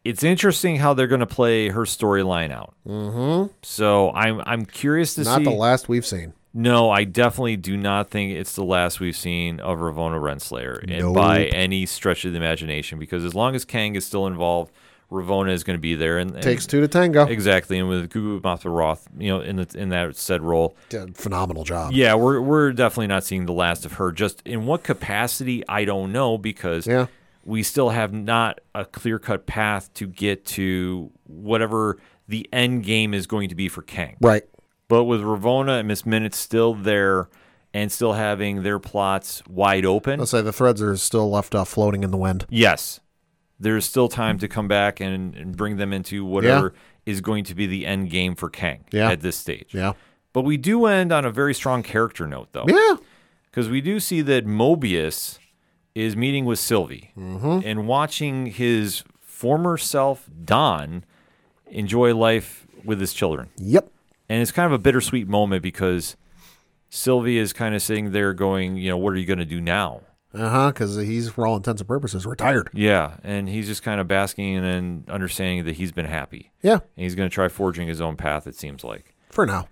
it's interesting how they're going to play her storyline out. Mm-hmm. So I'm I'm curious to Not see. Not the last we've seen. No, I definitely do not think it's the last we've seen of Ravonna Renslayer and Nope. by any stretch of the imagination. Because as long as Kang is still involved, Ravonna is going to be there. And, and Takes two to tango. exactly, and with Gugu Mbatha-Raw, you know, in the in that said role, a phenomenal job. yeah, we're we're definitely not seeing the last of her. Just in what capacity, I don't know because Yeah. we still have not a clear cut path to get to whatever the end game is going to be for Kang. Right. But with Ravonna and Miss Minute still there and still having their plots wide open, Let's say the threads are still left off floating in the wind. yes, there's still time to come back and, and bring them into whatever is going to be the end game for Kang Yeah. at this stage. Yeah. But we do end on a very strong character note, though. Yeah. Because we do see that Mobius is meeting with Sylvie Mm-hmm. and watching his former self, Don, enjoy life with his children. Yep. And it's kind of a bittersweet moment because Sylvie is kind of sitting there going, you know, what are you going to do now? Uh huh. Because he's, for all intents and purposes, retired. Yeah. And he's just kind of basking and understanding that he's been happy. Yeah. And he's going to try forging his own path, it seems like. For now.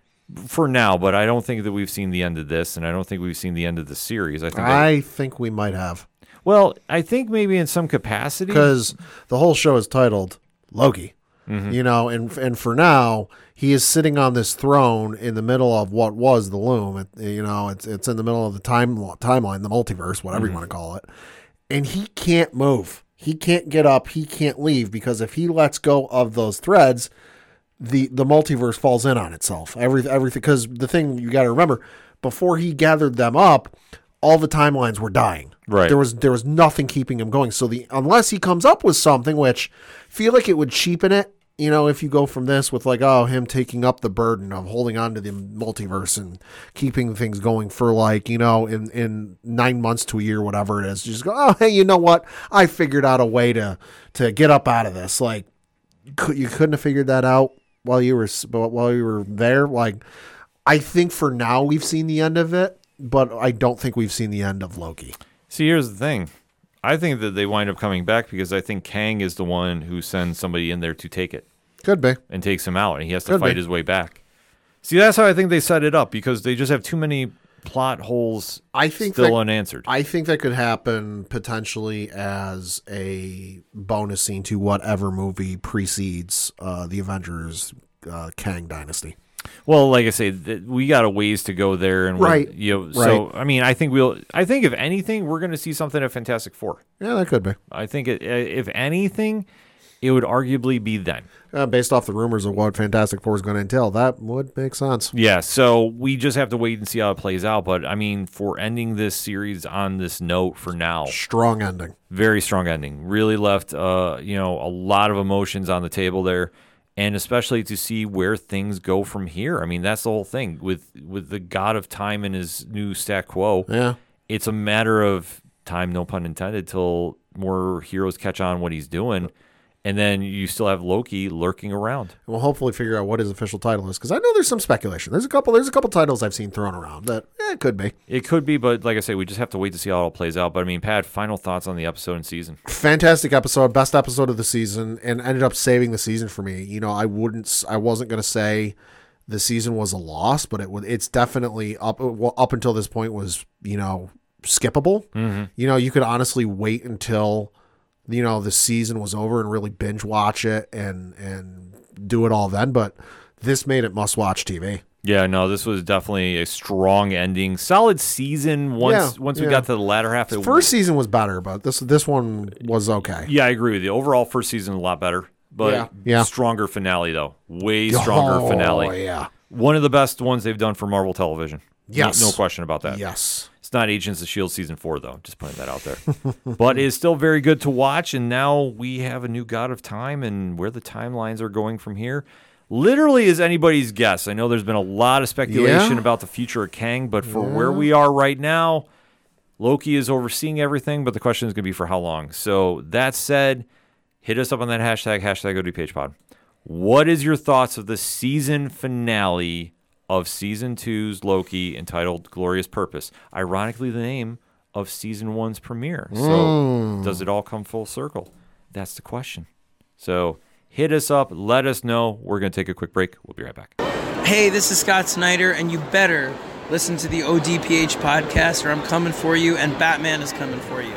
For now, but I don't think that we've seen the end of this, and I don't think we've seen the end of the series. I think I think we might have. Well, I think maybe in some capacity. because the whole show is titled Loki. You know, and and for now, he is sitting on this throne in the middle of what was the loom. It, you know, it's it's in the middle of the time timeline, the multiverse, whatever you mm-hmm. want to call it, and he can't move. He can't get up. He can't leave because if he lets go of those threads, the the multiverse falls in on itself. Every everything because the thing you got to remember before he gathered them up, all the timelines were dying. Right. There was there was nothing keeping him going. So the unless he comes up with something which feel like it would cheapen it. You know, if you go from this with like, oh, him taking up the burden of holding on to the multiverse and keeping things going for like, you know, in, in nine months to a year, whatever it is, just go, oh, hey, you know what? I figured out a way to to get up out of this. Like, could, you couldn't have figured that out while you were while you were there. Like, I think for now we've seen the end of it, but I don't think we've seen the end of Loki. See, here's the thing. I think that they wind up coming back because I think Kang is the one who sends somebody in there to take it Could be. and takes him out, and he has to Could fight be. his way back. See, that's how I think they set it up because they just have too many plot holes I think still that- unanswered. I think that could happen potentially as a bonus scene to whatever movie precedes uh, the Avengers uh, Kang Dynasty. Well, like I say, th- we got a ways to go there, and we're- Right. You know, so I mean, I think we'll. I think if anything, we're going to see something at Fantastic Four. Yeah, that could be. I think it, if anything, it would arguably be then. Uh, based off the rumors of what Fantastic Four is going to entail, that would make sense. Yeah, so we just have to wait and see how it plays out. But I mean, for ending this series on this note for now, Strong ending. very strong ending. Really left, uh, you know, a lot of emotions on the table there, and especially to see where things go from here. I mean, that's the whole thing with with the God of Time and his new stat quo. Yeah. It's a matter of time, no pun intended, till more heroes catch on what he's doing, and then you still have Loki lurking around. We'll hopefully figure out what his official title is because I know there's some speculation. There's a couple. There's a couple titles I've seen thrown around that eh, it could be. It could be, but like I say, we just have to wait to see how it all plays out. But I mean, Pat, final thoughts on the episode and season? fantastic episode, best episode of the season, and ended up saving the season for me. You know, I wouldn't, I wasn't going to say the season was a loss, but it would, it's definitely up. Well, up until this point was, you know, skippable. You know, you could honestly wait until, you know, the season was over and really binge watch it and and do it all then. But this made it must watch TV. Yeah, no, this was definitely a strong ending, solid season. Once Yeah, once we yeah. got to the latter half, it First season was better, but this this one was okay. Yeah, I agree with you. Overall, first season a lot better, but Yeah, yeah. stronger finale though. Way stronger finale. Oh, finale. yeah. One of the best ones they've done for Marvel Television. No- Yes. no, question about that. Yes. Not Agents of Shield season four though. Just putting that out there, but it's still very good to watch. And now we have a new God of Time, and where the timelines are going from here. Literally is anybody's guess. I know there's been a lot of speculation Yeah. about the future of Kang, but for where we are right now, Loki is overseeing everything, but the question is going to be for how long. So that said, hit us up on that hashtag, hashtag ODPHpod. What is your thoughts of the season finale of season two's Loki entitled Glorious Purpose? Ironically, the name of season one's premiere. So hmm. does it all come full circle? That's the question. So hit us up, let us know. We're going to take a quick break. We'll be right back. Hey, this is Scott Snyder, and you better listen to the ODPH podcast, or I'm coming for you, and Batman is coming for you.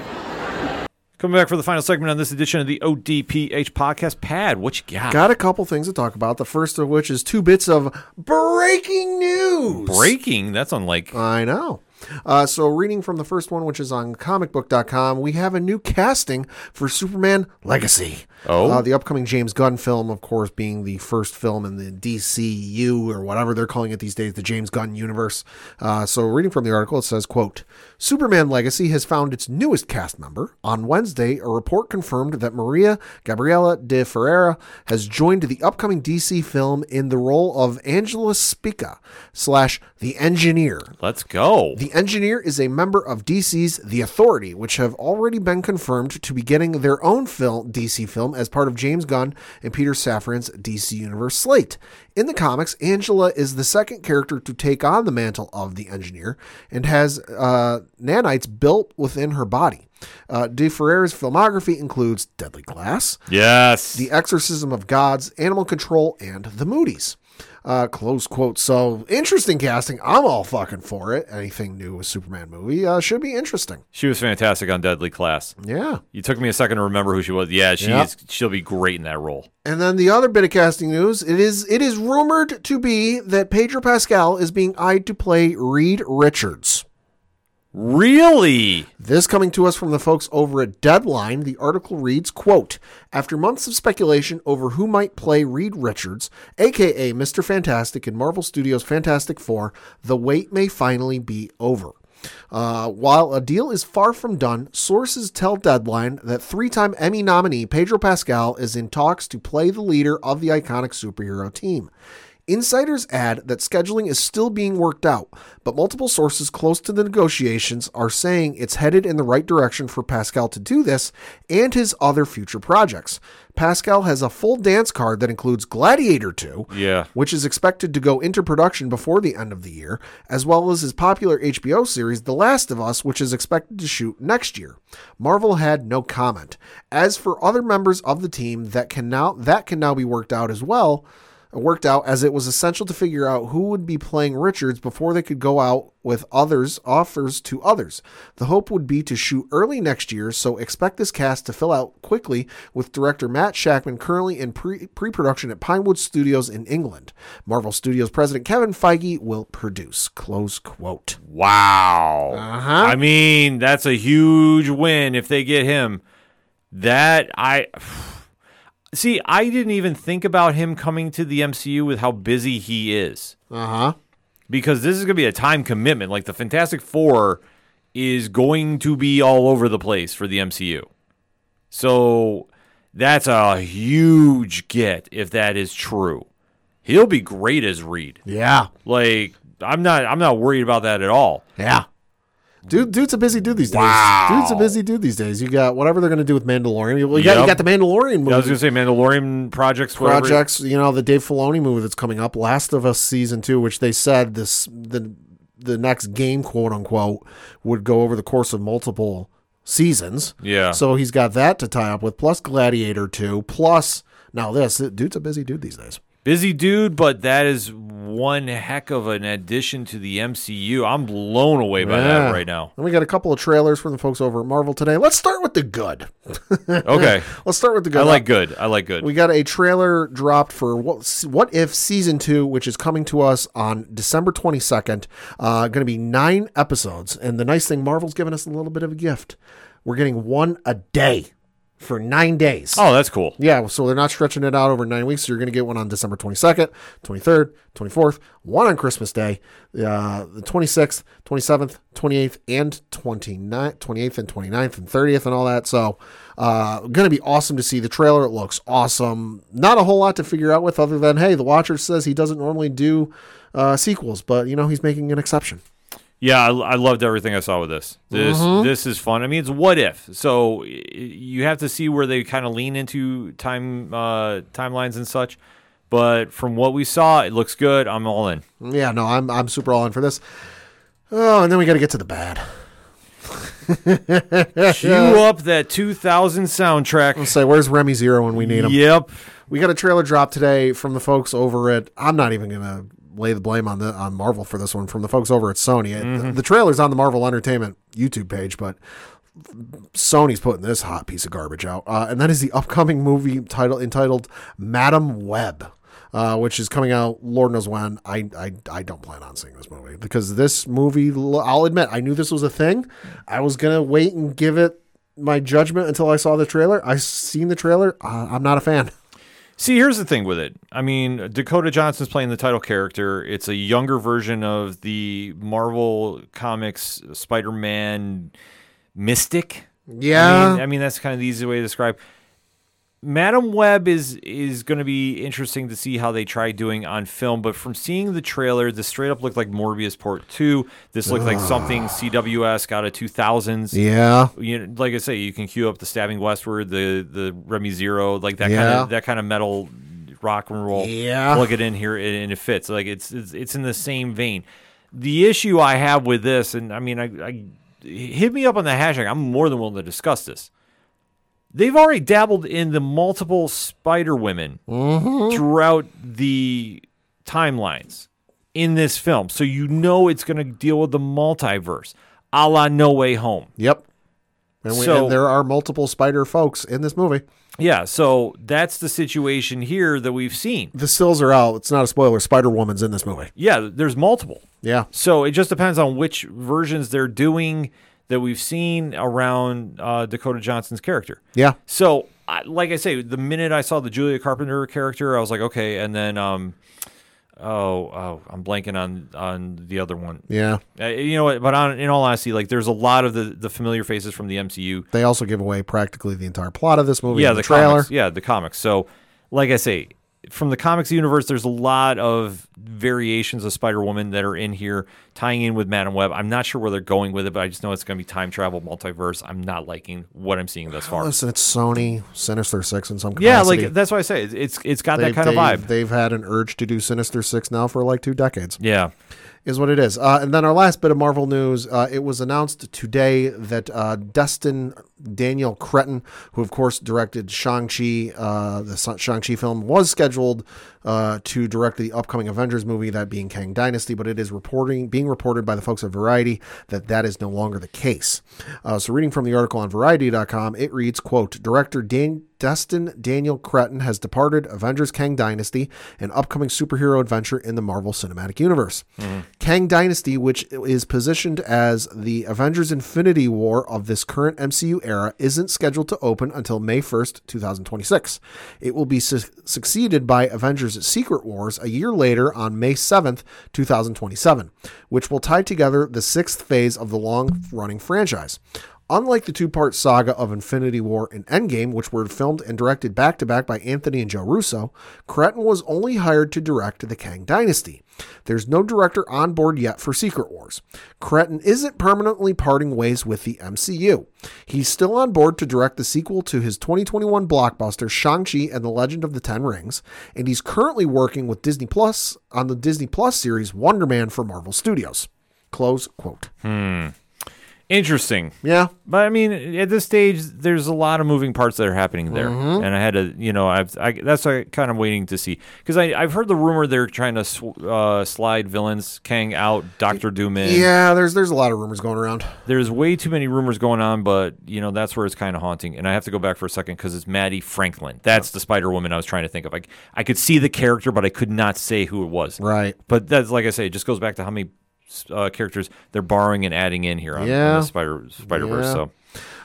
Coming back for the final segment on this edition of the ODPH podcast. Pad, what you got? Got a couple things to talk about. The first of which is two bits of breaking news. Breaking? That's unlike. I know. Uh, so, reading from the first one, which is on comicbook.com, we have a new casting for Superman Legacy. Oh. Uh, the upcoming James Gunn film, of course, being the first film in the DCU or whatever they're calling it these days, the James Gunn universe. Uh, so, reading from the article, it says, "quote Superman Legacy has found its newest cast member. On Wednesday, a report confirmed that Maria Gabriela de Ferreira has joined the upcoming DC film in the role of Angela Spica slash the Engineer." Let's go. The Engineer is a member of DC's The Authority, which have already been confirmed to be getting their own film, DC film as part of James Gunn and Peter Safran's DC Universe slate. In the comics, Angela is the second character to take on the mantle of the Engineer and has uh, nanites built within her body. Uh, De Ferrera's filmography includes Deadly Class, yes. The Exorcism of Gods, Animal Control, and The Moody's. Uh, close quote. So interesting casting. I'm all fucking for it. Anything new with Superman movie uh, should be interesting. she was fantastic on Deadly Class. Yeah. You took me a second to remember who she was. Yeah, she Yep. is, she'll be great in that role. And then the other bit of casting news, it is it is rumored to be that Pedro Pascal is being eyed to play Reed Richards. Really? This coming to us from the folks over at Deadline. The article reads, quote, After months of speculation over who might play Reed Richards, aka Mr. Fantastic in Marvel Studios' Fantastic Four, the wait may finally be over. Uh, while a deal is far from done, sources tell Deadline that three time Emmy nominee Pedro Pascal is in talks to play the leader of the iconic superhero team. Insiders add that scheduling is still being worked out, but multiple sources close to the negotiations are saying it's headed in the right direction for Pascal to do this and his other future projects. Pascal has a full dance card that includes Gladiator 2, Yeah. which is expected to go into production before the end of the year, as well as his popular HBO series The Last of Us, which is expected to shoot next year. Marvel had no comment. As for other members of the team that can now that can now be worked out as well, worked out as it was essential to figure out who would be playing Richards before they could go out with others offers to others. The hope would be to shoot early next year, so expect this cast to fill out quickly with director Matt Shakman currently in pre pre-production at Pinewood Studios in England. Marvel Studios president Kevin Feige will produce. Close quote. Wow. Uh-huh. I mean, that's a huge win if they get him. That I see. I didn't even think about him coming to the MCU with how busy he is, Uh-huh. because this is going to be a time commitment. Like the Fantastic Four is going to be all over the place for the MCU, so that's a huge get if that is true. He'll be great as Reed. Yeah. Like I'm not. I'm not worried about that at all. Yeah. Dude, dude's a busy dude these days. Wow. Dude's a busy dude these days. You got whatever they're going to do with Mandalorian. Well, you, got, you got the Mandalorian movie. I was gonna say Mandalorian projects, whatever. projects. You know, the Dave Filoni movie that's coming up, Last of Us season two, which they said this the the next game, quote unquote, would go over the course of multiple seasons. Yeah. So he's got that to tie up with, plus Gladiator two, plus now this. Dude's a busy dude these days. Busy dude, but that is one heck of an addition to the MCU. I'm blown away by Yeah. that right now. And we got a couple of trailers from the folks over at Marvel today. Let's start with the good. Okay. Let's start with the good. I like good. I like good. We got a trailer dropped for what what if season two, which is coming to us on December twenty second. Uh, going to be nine episodes, and the nice thing, Marvel's given us a little bit of a gift. We're getting one a day for nine days. oh, that's cool. Yeah, so they're not stretching it out over nine weeks. So you're going to get one on December 22nd, 23rd, 24th, one on Christmas Day, uh, the 26th, 27th, 28th, and 29th, 28th and 29th and 30th and all that. So uh, going to be awesome to see. The trailer it looks awesome. Not a whole lot to figure out with other than, hey, the Watcher says he doesn't normally do uh, sequels, but, you know, he's making an exception. Yeah, I, I loved everything I saw with this. This Mm-hmm. this is fun. I mean, it's what if. So you have to see where they kind of lean into time uh, timelines and such. But from what we saw, it looks good. I'm all in. Yeah, no, I'm, I'm super all in for this. Oh, and then we got to get to the bad. Cue up that 2000 soundtrack. Say, where's Remy Zero when we need him? Yep. We got a trailer drop today from the folks over at. I'm not even gonna lay the blame on the on Marvel for this one. From the folks over at Sony. It- The, trailer's on the Marvel Entertainment YouTube page, but Sony's putting this hot piece of garbage out. Uh, and that is the upcoming movie title entitled Madam Web. Uh, which is coming out, Lord knows when. I, I I don't plan on seeing this movie because this movie, I'll admit, I knew this was a thing. I was gonna wait and give it my judgment until I saw the trailer. I seen the trailer. Uh, I'm not a fan. See, here's the thing with it. I mean, Dakota Johnson's playing the title character. It's a younger version of the Marvel Comics Spider-Man Mystic. Yeah. I mean, I mean that's kind of the easy way to describe. Madam Web is is going to be interesting to see how they try doing on film, but from seeing the trailer, this straight up looked like Morbius Part Two. This looked like something CWS got a two thousands. Yeah. You know, like I say, you can cue up the Stabbing Westward, the the Remy Zero, like that kind of that kind of metal rock and roll. Yeah. plug it in here and and it fits. Like it's it's, it's in the same vein. The issue I have with this, and I mean, I, I hit me up on the hashtag. I'm more than willing to discuss this. They've already dabbled in the multiple Spider Women mm-hmm. throughout the timelines in this film, so you know it's going to deal with the multiverse, a la No Way Home. Yep. And, we, So- and there are multiple spider folks in this movie. Yeah, so that's the situation here that we've seen. The stills are out. It's not a spoiler. Spider Woman's in this movie. Yeah, there's multiple. Yeah. So it just depends on which versions they're doing that we've seen around uh, Dakota Johnson's character. Yeah. So, I, like I say, the minute I saw the Julia Carpenter character, I was like, okay. And then, um, oh, oh, I'm blanking on on the other one. Yeah. Uh, you know what? But on, in all honesty, like there's a lot of the the familiar faces from the MCU. They also give away practically the entire plot of this movie. Yeah, the, the, trailer. comics. Yeah, the comics. So, like I say, from the comics universe, there's a lot of variations of Spider Woman that are in here, tying in with Madam Web. I'm not sure where they're going with it, but I just know it's going to be time travel, multiverse. I'm not liking what I'm seeing thus far. Listen, it's Sony, Sinister Six in some capacity. Yeah, like that's why I say it's it's, it's got that They've- kind of vibe. They've had an urge to do Sinister Six now for like two decades. Yeah. is what it is. Uh, and then our last bit of Marvel news: uh, it was announced today that uh, Destin Daniel Cretton, who of course directed Shang Chi, uh, the Shang Chi film, was scheduled uh, to direct the upcoming Avengers movie, that being Kang Dynasty. But it is reporting being reported by the folks at Variety that that is no longer the case. Uh, so, reading from the article on Variety.com, it reads: "Quote: Director Dan." Destin Daniel Cretton has departed Avengers Kang Dynasty, an upcoming superhero adventure in the Marvel Cinematic Universe. Kang Dynasty, which is positioned as the Avengers Infinity War of this current MCU era, isn't scheduled to open until May 1st, 2026. It will be su- succeeded by Avengers Secret Wars a year later on May 7th, 2027, which will tie together the sixth phase of the long running franchise. Unlike the two part saga of Infinity War and Endgame, which were filmed and directed back to back by Anthony and Joe Russo, Cretton was only hired to direct the Kang Dynasty. There's no director on board yet for Secret Wars. Cretton isn't permanently parting ways with the MCU. He's still on board to direct the sequel to his 2021 blockbuster Shang-Chi and the Legend of the Ten Rings, and he's currently working with Disney Plus on the Disney Plus series Wonder Man for Marvel Studios. Close quote. Hmm. Interesting. Yeah, But I mean, at this stage, there's a lot of moving parts that are happening there, Mm-hmm. and I had to, you know, I've I, that's why kind of waiting to see because I I've heard the rumor they're trying to sw- uh, slide villains Kang out, Doctor Doom in. yeah. There's there's a lot of rumors going around. There's way too many rumors going on, but you know that's where it's kind of haunting. And I have to go back for a second because it's Maddie Franklin. That's the Spider Woman I was trying to think of. Like I could see the character, but I could not say who it was. Right. But that's like I say, it just goes back to how many uh, characters they're borrowing and adding in here on, on the Spider Spider Verse. Yeah. So.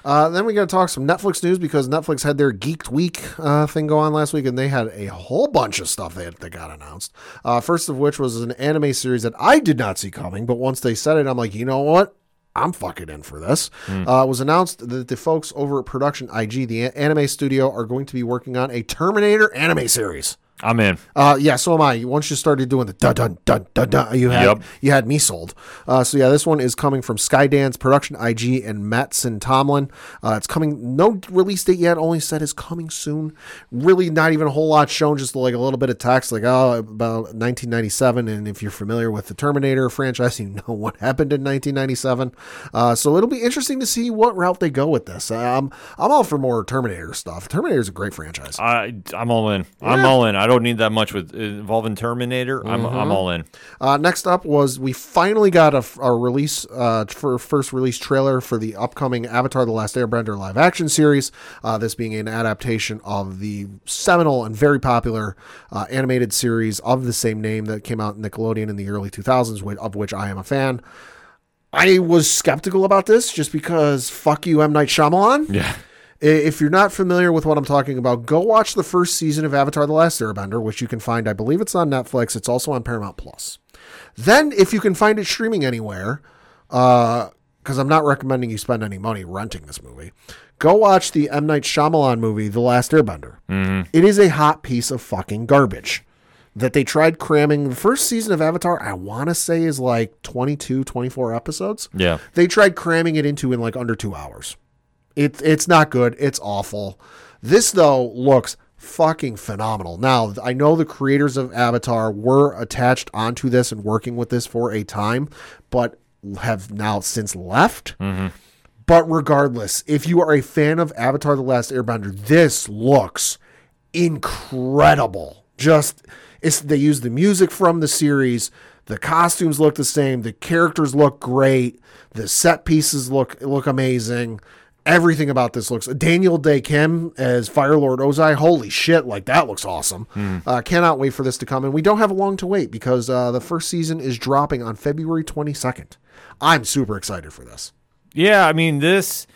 Uh, then we got to talk some Netflix news because Netflix had their Geeked Week uh, thing go on last week, and they had a whole bunch of stuff that, that got announced. Uh, first of which was an anime series that I did not see coming, but once they said it, I'm like, you know what? I'm fucking in for this. Uh, it was announced that the folks over at Production IG, the anime studio, are going to be working on a Terminator anime series. I'm in. Uh, yeah, so am I. Once you started doing the dun dun dun dun dun, you had Yep. you had me sold. Uh, so yeah, this one is coming from Skydance Production IG and Mattson Tomlin. Uh, it's coming. No release date yet. Only said is coming soon. Really, not even a whole lot shown. Just like a little bit of text, like oh about 1997. And if you're familiar with the Terminator franchise, you know what happened in 1997. Uh, so it'll be interesting to see what route they go with this. Um, I'm all for more Terminator stuff. Terminator is a great franchise. I I'm all in. I'm all in. I don't need that much with involving Terminator. I'm Mm-hmm. I'm all in. Uh, next up was we finally got a, a release uh, for first release trailer for the upcoming Avatar: The Last Airbender live action series. Uh, this being an adaptation of the seminal and very popular uh, animated series of the same name that came out in Nickelodeon in the early 2000s, of which I am a fan. I was skeptical about this just because fuck you, M Night Shyamalan. Yeah. If you're not familiar with what I'm talking about, go watch the first season of Avatar: The Last Airbender, which you can find. I believe it's on Netflix. It's also on Paramount Plus. Then, if you can find it streaming anywhere, uh, because I'm not recommending you spend any money renting this movie, go watch the M Night Shyamalan movie, The Last Airbender. Mm-hmm. It is a hot piece of fucking garbage that they tried cramming. The first season of Avatar, I want to say, is like 22, 24 episodes. Yeah. They tried cramming it into in like under two hours. It, it's not good. It's awful. This, though, looks fucking phenomenal. Now, I know the creators of Avatar were attached onto this and working with this for a time, but have now since left. Mm-hmm. But regardless, if you are a fan of Avatar The Last Airbender, this looks incredible. Just it's they use the music from the series, the costumes look the same, the characters look great, the set pieces look look amazing. Everything about this looks Daniel Dae Kim as Fire Lord Ozai. Holy shit, like that looks awesome. Uh, cannot wait for this to come. And we don't have long to wait because uh, the first season is dropping on February 22nd. I'm super excited for this. Yeah, I mean this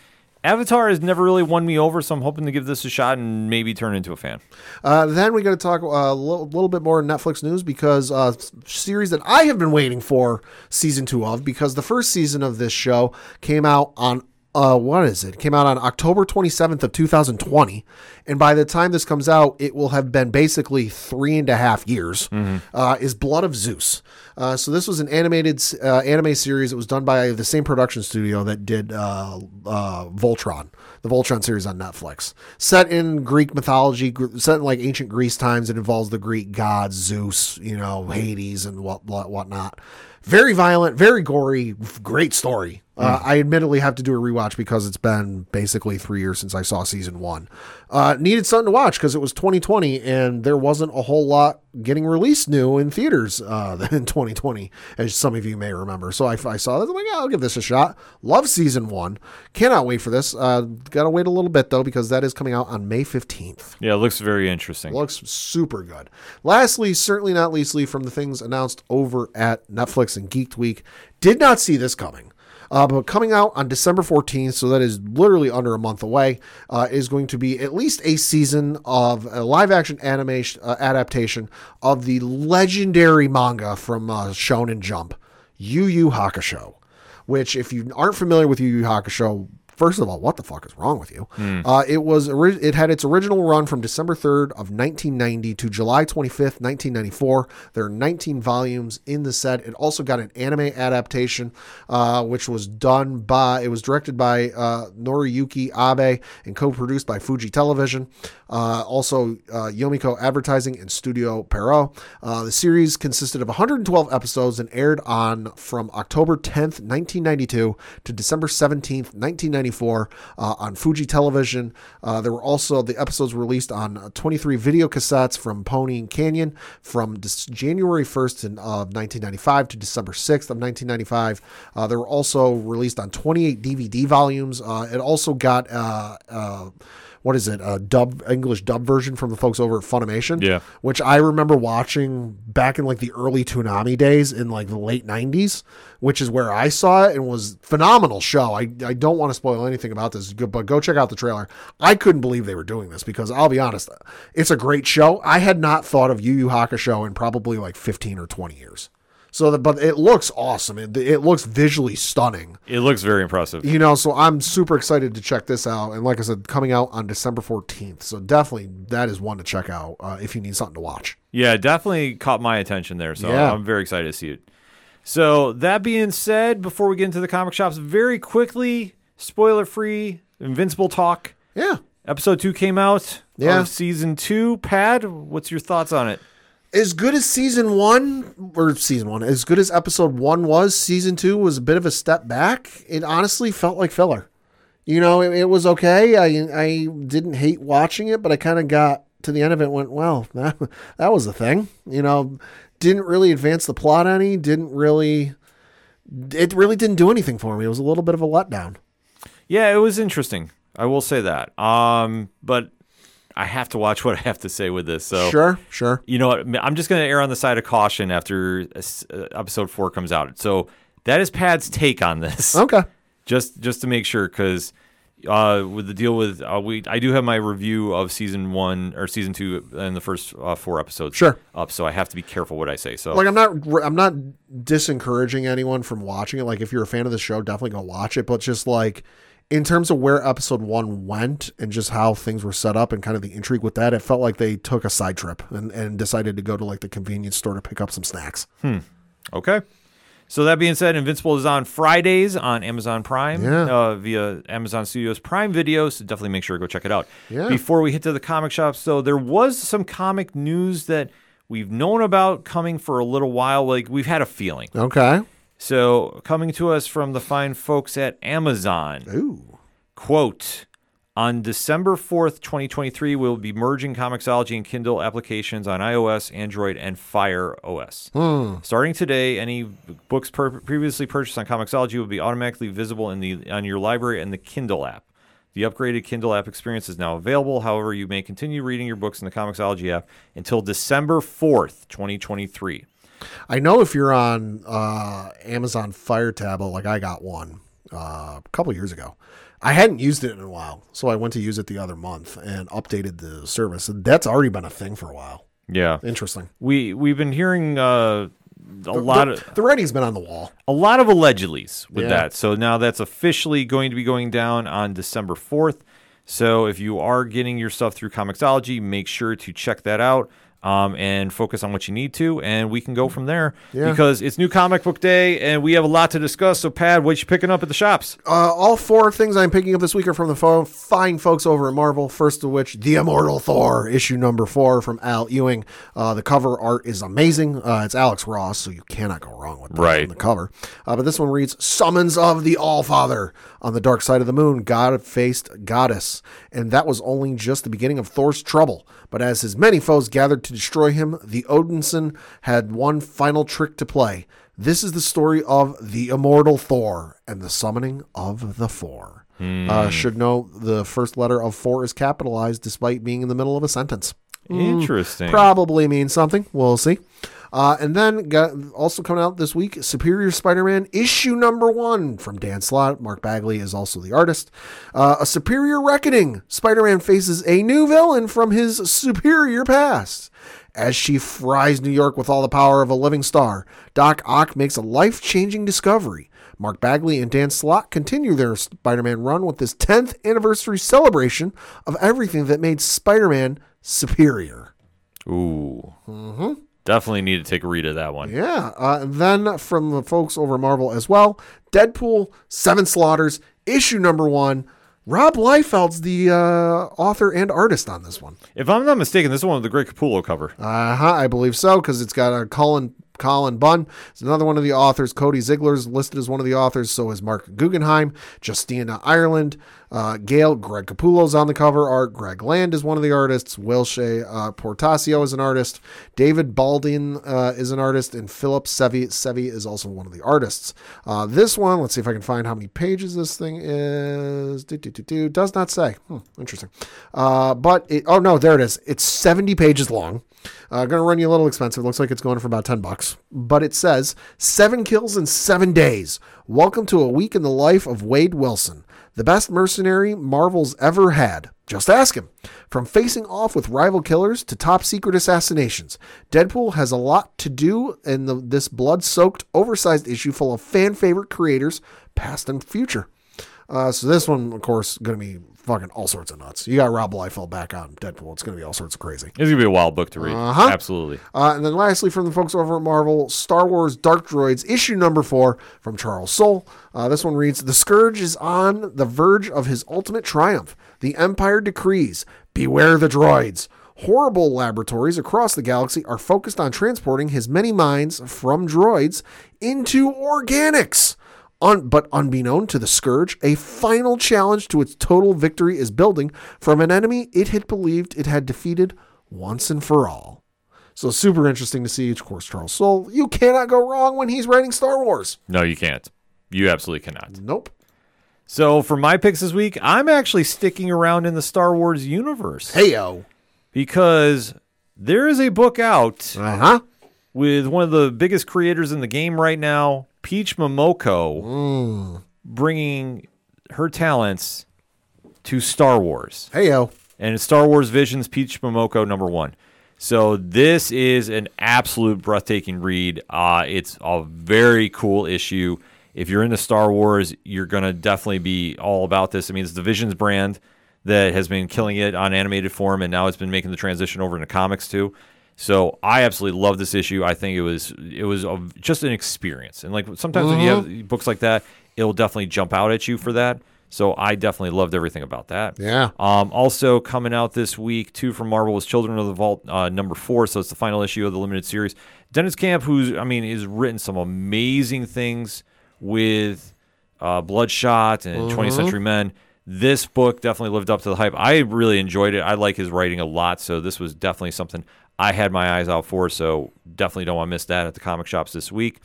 Avatar has never really won me over, so I'm hoping to give this a shot and maybe turn into a fan. Uh, then we got to talk uh, a little, little bit more Netflix news because uh, series that I have been waiting for season two of because the first season of this show came out on uh, what is it? it? Came out on October 27th of 2020, and by the time this comes out, it will have been basically three and a half years. Uh, is Blood of Zeus? Uh, so this was an animated uh, anime series. It was done by the same production studio that did uh, uh, Voltron, the Voltron series on Netflix. Set in Greek mythology, gr- set in like ancient Greece times. It involves the Greek gods, Zeus, you know, Hades, and what what whatnot. Very violent, very gory, great story. Uh, I admittedly have to do a rewatch because it's been basically three years since I saw season one. Uh, needed something to watch because it was 2020 and there wasn't a whole lot getting released new in theaters uh, in 2020, as some of you may remember. So I, I saw that. I'm like, yeah, I'll give this a shot. Love season one. Cannot wait for this. Uh, gotta wait a little bit though because that is coming out on May 15th. Yeah, it looks very interesting. Looks super good. Lastly, certainly not leastly, from the things announced over at Netflix and Geeked Week, did not see this coming. Uh, but coming out on December 14th, so that is literally under a month away, uh, is going to be at least a season of a live action animation uh, adaptation of the legendary manga from uh, Shonen Jump, Yu Yu Hakusho which if you aren't familiar with Yu Yu Hakusho, first of all, what the fuck is wrong with you? Uh, it was it had its original run from December 3rd of 1990 to July 25th, 1994. There are 19 volumes in the set. It also got an anime adaptation, uh, which was done by it was directed by uh, Noriyuki Abe and co-produced by Fuji Television. Uh, also, uh, Yomiko Advertising and Studio Pierrot. Uh, the series consisted of 112 episodes and aired on from October 10th, 1992 to December 17th, 1994 uh, on Fuji Television. Uh, there were also the episodes released on uh, 23 video cassettes from Pony and Canyon from January 1st in, of 1995 to December 6th of 1995. Uh, they were also released on 28 DVD volumes. Uh, it also got what is it? A dub English dub version from the folks over at Funimation. Yeah. Which I remember watching back in like the early Toonami days in like the late '90s, which is where I saw it and was phenomenal show. I I don't want to spoil anything about this, but go check out the trailer. I couldn't believe they were doing this because I'll be honest, it's a great show. I had not thought of Yu Yu Hakusho in probably like 15 or 20 years. So, the, but it looks awesome. It, it looks visually stunning. It looks very impressive. You know, so I'm super excited to check this out. And like I said, coming out on December 14th. So definitely that is one to check out uh, if you need something to watch. Yeah, definitely caught my attention there. So Yeah. I'm very excited to see it. So that being said, before we get into the comic shops, very quickly, spoiler free, Invincible talk. Yeah. Episode two came out. Yeah. Of season two. Pad, what's your thoughts on it? As good as season one, or season one, as good as episode one was, season two was a bit of a step back. It honestly felt like filler. You know, it, it was okay. I I didn't hate watching it, but I kind of got to the end of it and went, well, that, that was the thing. You know, didn't really advance the plot any, didn't really, it really didn't do anything for me. It was a little bit of a letdown. Yeah, it was interesting. I will say that. Um, but I have to watch what I have to say with this. So Sure, sure. you know what? I'm just going to err on the side of caution after uh, uh, episode four comes out. So That is Pad's take on this. Okay. just just to make sure because uh, with the deal with uh, we I do have my review of season one or season two and the first uh, four episodes Sure. up, so I have to be careful what I say. So Like I'm not I'm not disencouraging anyone from watching it. Like if you're a fan of the show, definitely go watch it. But just like in terms of where episode one went and just how things were set up and kind of the intrigue with that, it felt like they took a side trip and, and decided to go to like the convenience store to pick up some snacks. Hmm. okay. So that being said, Invincible is on Fridays on Amazon Prime Yeah. uh, via Amazon Studios Prime Video. So definitely make sure to go check it out. Yeah. Before we hit to the comic shops, though, there was some comic news that we've known about coming for a little while. Like we've had a feeling. Okay. So, coming to us from the fine folks at Amazon, Ooh. quote, on December 4th, 2023, we'll be merging Comixology and Kindle applications on iOS, Android, and Fire OS. Hmm. Starting today, any books per- previously purchased on Comixology will be automatically visible in the on your library and the Kindle app. The upgraded Kindle app experience is now available. However, you may continue reading your books in the Comixology app until December 4th, 2023. I know if you're on uh, Amazon Fire Tablet, like I got one uh, a couple years ago. I hadn't used it in a while, so I went to use it the other month and updated the service. And that's already been a thing for a while. Yeah. Interesting. We we've been hearing uh, a lot the, of the writing's been on the wall. a lot of allegedlys with Yeah. that. So now that's officially going to be going down on December 4th. So if you are getting your stuff through Comixology, make sure to check that out um, and focus on what you need to, and we can go from there. Yeah. Because it's new comic book day, and we have a lot to discuss. So, Pad, what you picking up at the shops? Uh, all four things I'm picking up this week are from the fo- fine folks over at Marvel. First of which, The Immortal Thor, issue number four from Al Ewing. Uh, the cover art is amazing. Uh, it's Alex Ross, so you cannot go wrong with that Right. on the cover. Uh, but this one reads Summons of the All Father. On the dark side of the moon, God faced goddess. And that was only just the beginning of Thor's trouble. But as his many foes gathered to destroy him, the Odinson had one final trick to play. This is the story of the immortal Thor and the summoning of the Four. Uh, should know the first letter of four is capitalized despite being in the middle of a sentence. Interesting. Probably means something. We'll see. Uh, and then got also coming out this week, Superior Spider-Man issue number one from Dan Slott. Mark Bagley is also the artist. Uh, a Superior Reckoning. Spider-Man faces a new villain from his superior past. As she fries New York with all the power of a living star, Doc Ock makes a life-changing discovery. Mark Bagley and Dan Slott continue their Spider-Man run with this 10th anniversary celebration of everything that made Spider-Man superior. Ooh. Definitely need to take a read of that one. Yeah. Uh, then from the folks over Marvel as well, Deadpool, Seven Slaughters, issue number one. Rob Liefeld's the uh, author and artist on this one. If I'm not mistaken, this is one with the Greg Capullo cover. Uh huh. I believe so because it's got a Colin Cullen Bunn. It's another one of the authors. Cody Ziglar's listed as one of the authors. So is Marc Guggenheim, Justina Ireland, uh, Gail, Greg Capullo's on the cover art. Greg Land is one of the artists. Will Shea uh, Portacio is an artist. David Balding uh, is an artist, and Philip Sevi Sevi is also one of the artists. Uh, this one, let's see if I can find how many pages this thing is. Do, do, do, do. Does not say. Hmm, interesting. Uh, but it, oh no, there it is. It's seventy pages long. Uh, going to run you a little expensive. Looks like it's going for about 10 bucks. But it says seven kills in seven days. Welcome to a week in the life of Wade Wilson, the best mercenary Marvel's ever had. Just ask him. From facing off with rival killers to top secret assassinations, Deadpool has a lot to do in the, this blood soaked, oversized issue full of fan favorite creators, past and future. Uh, so this one, of course, going to be fucking all sorts of nuts. You got Rob Liefeld back on Deadpool. It's going to be all sorts of crazy. It's gonna be a wild book to read. Uh-huh. Absolutely. Uh, and then lastly, from the folks over at Marvel, Star Wars Dark Droids, issue number four from Charles Soule. Uh, this one reads The Scourge is on the verge of his ultimate triumph. The Empire decrees Beware the droids. Horrible laboratories across the galaxy are focused on transporting his many minds from droids into organics. Un- but unbeknown to the Scourge, a final challenge to its total victory is building from an enemy it had believed it had defeated once and for all. So super interesting to see, of course, Charles Soule. You cannot go wrong when he's writing Star Wars. No, you can't. You absolutely cannot. Nope. So for my picks this week, I'm actually sticking around in the Star Wars universe Heyo. because there is a book out Uh huh. with one of the biggest creators in the game right now, Peach Momoko bringing her talents to Star Wars. Hey yo. and Star Wars Visions Peach Momoko number one. So this is an absolute breathtaking read. Uh, it's a very cool issue. If you're into Star Wars, you're gonna definitely be all about this. I mean, it's the Visions brand that has been killing it on animated form, and now it's been making the transition over into comics too. So I absolutely love this issue. I think it was it was a, just an experience, and like sometimes when you have books like that, it'll definitely jump out at you for that. So I definitely loved everything about that. Yeah. Um, also coming out this week, too, from Marvel was Children of the Vault uh, number four. So it's the final issue of the limited series. Deniz Camp, who's I mean, has written some amazing things with uh, Bloodshot and 20th Century Men. This book definitely lived up to the hype. I really enjoyed it. I like his writing a lot. So this was definitely something I had my eyes out for. So definitely don't want to miss that at the comic shops this week.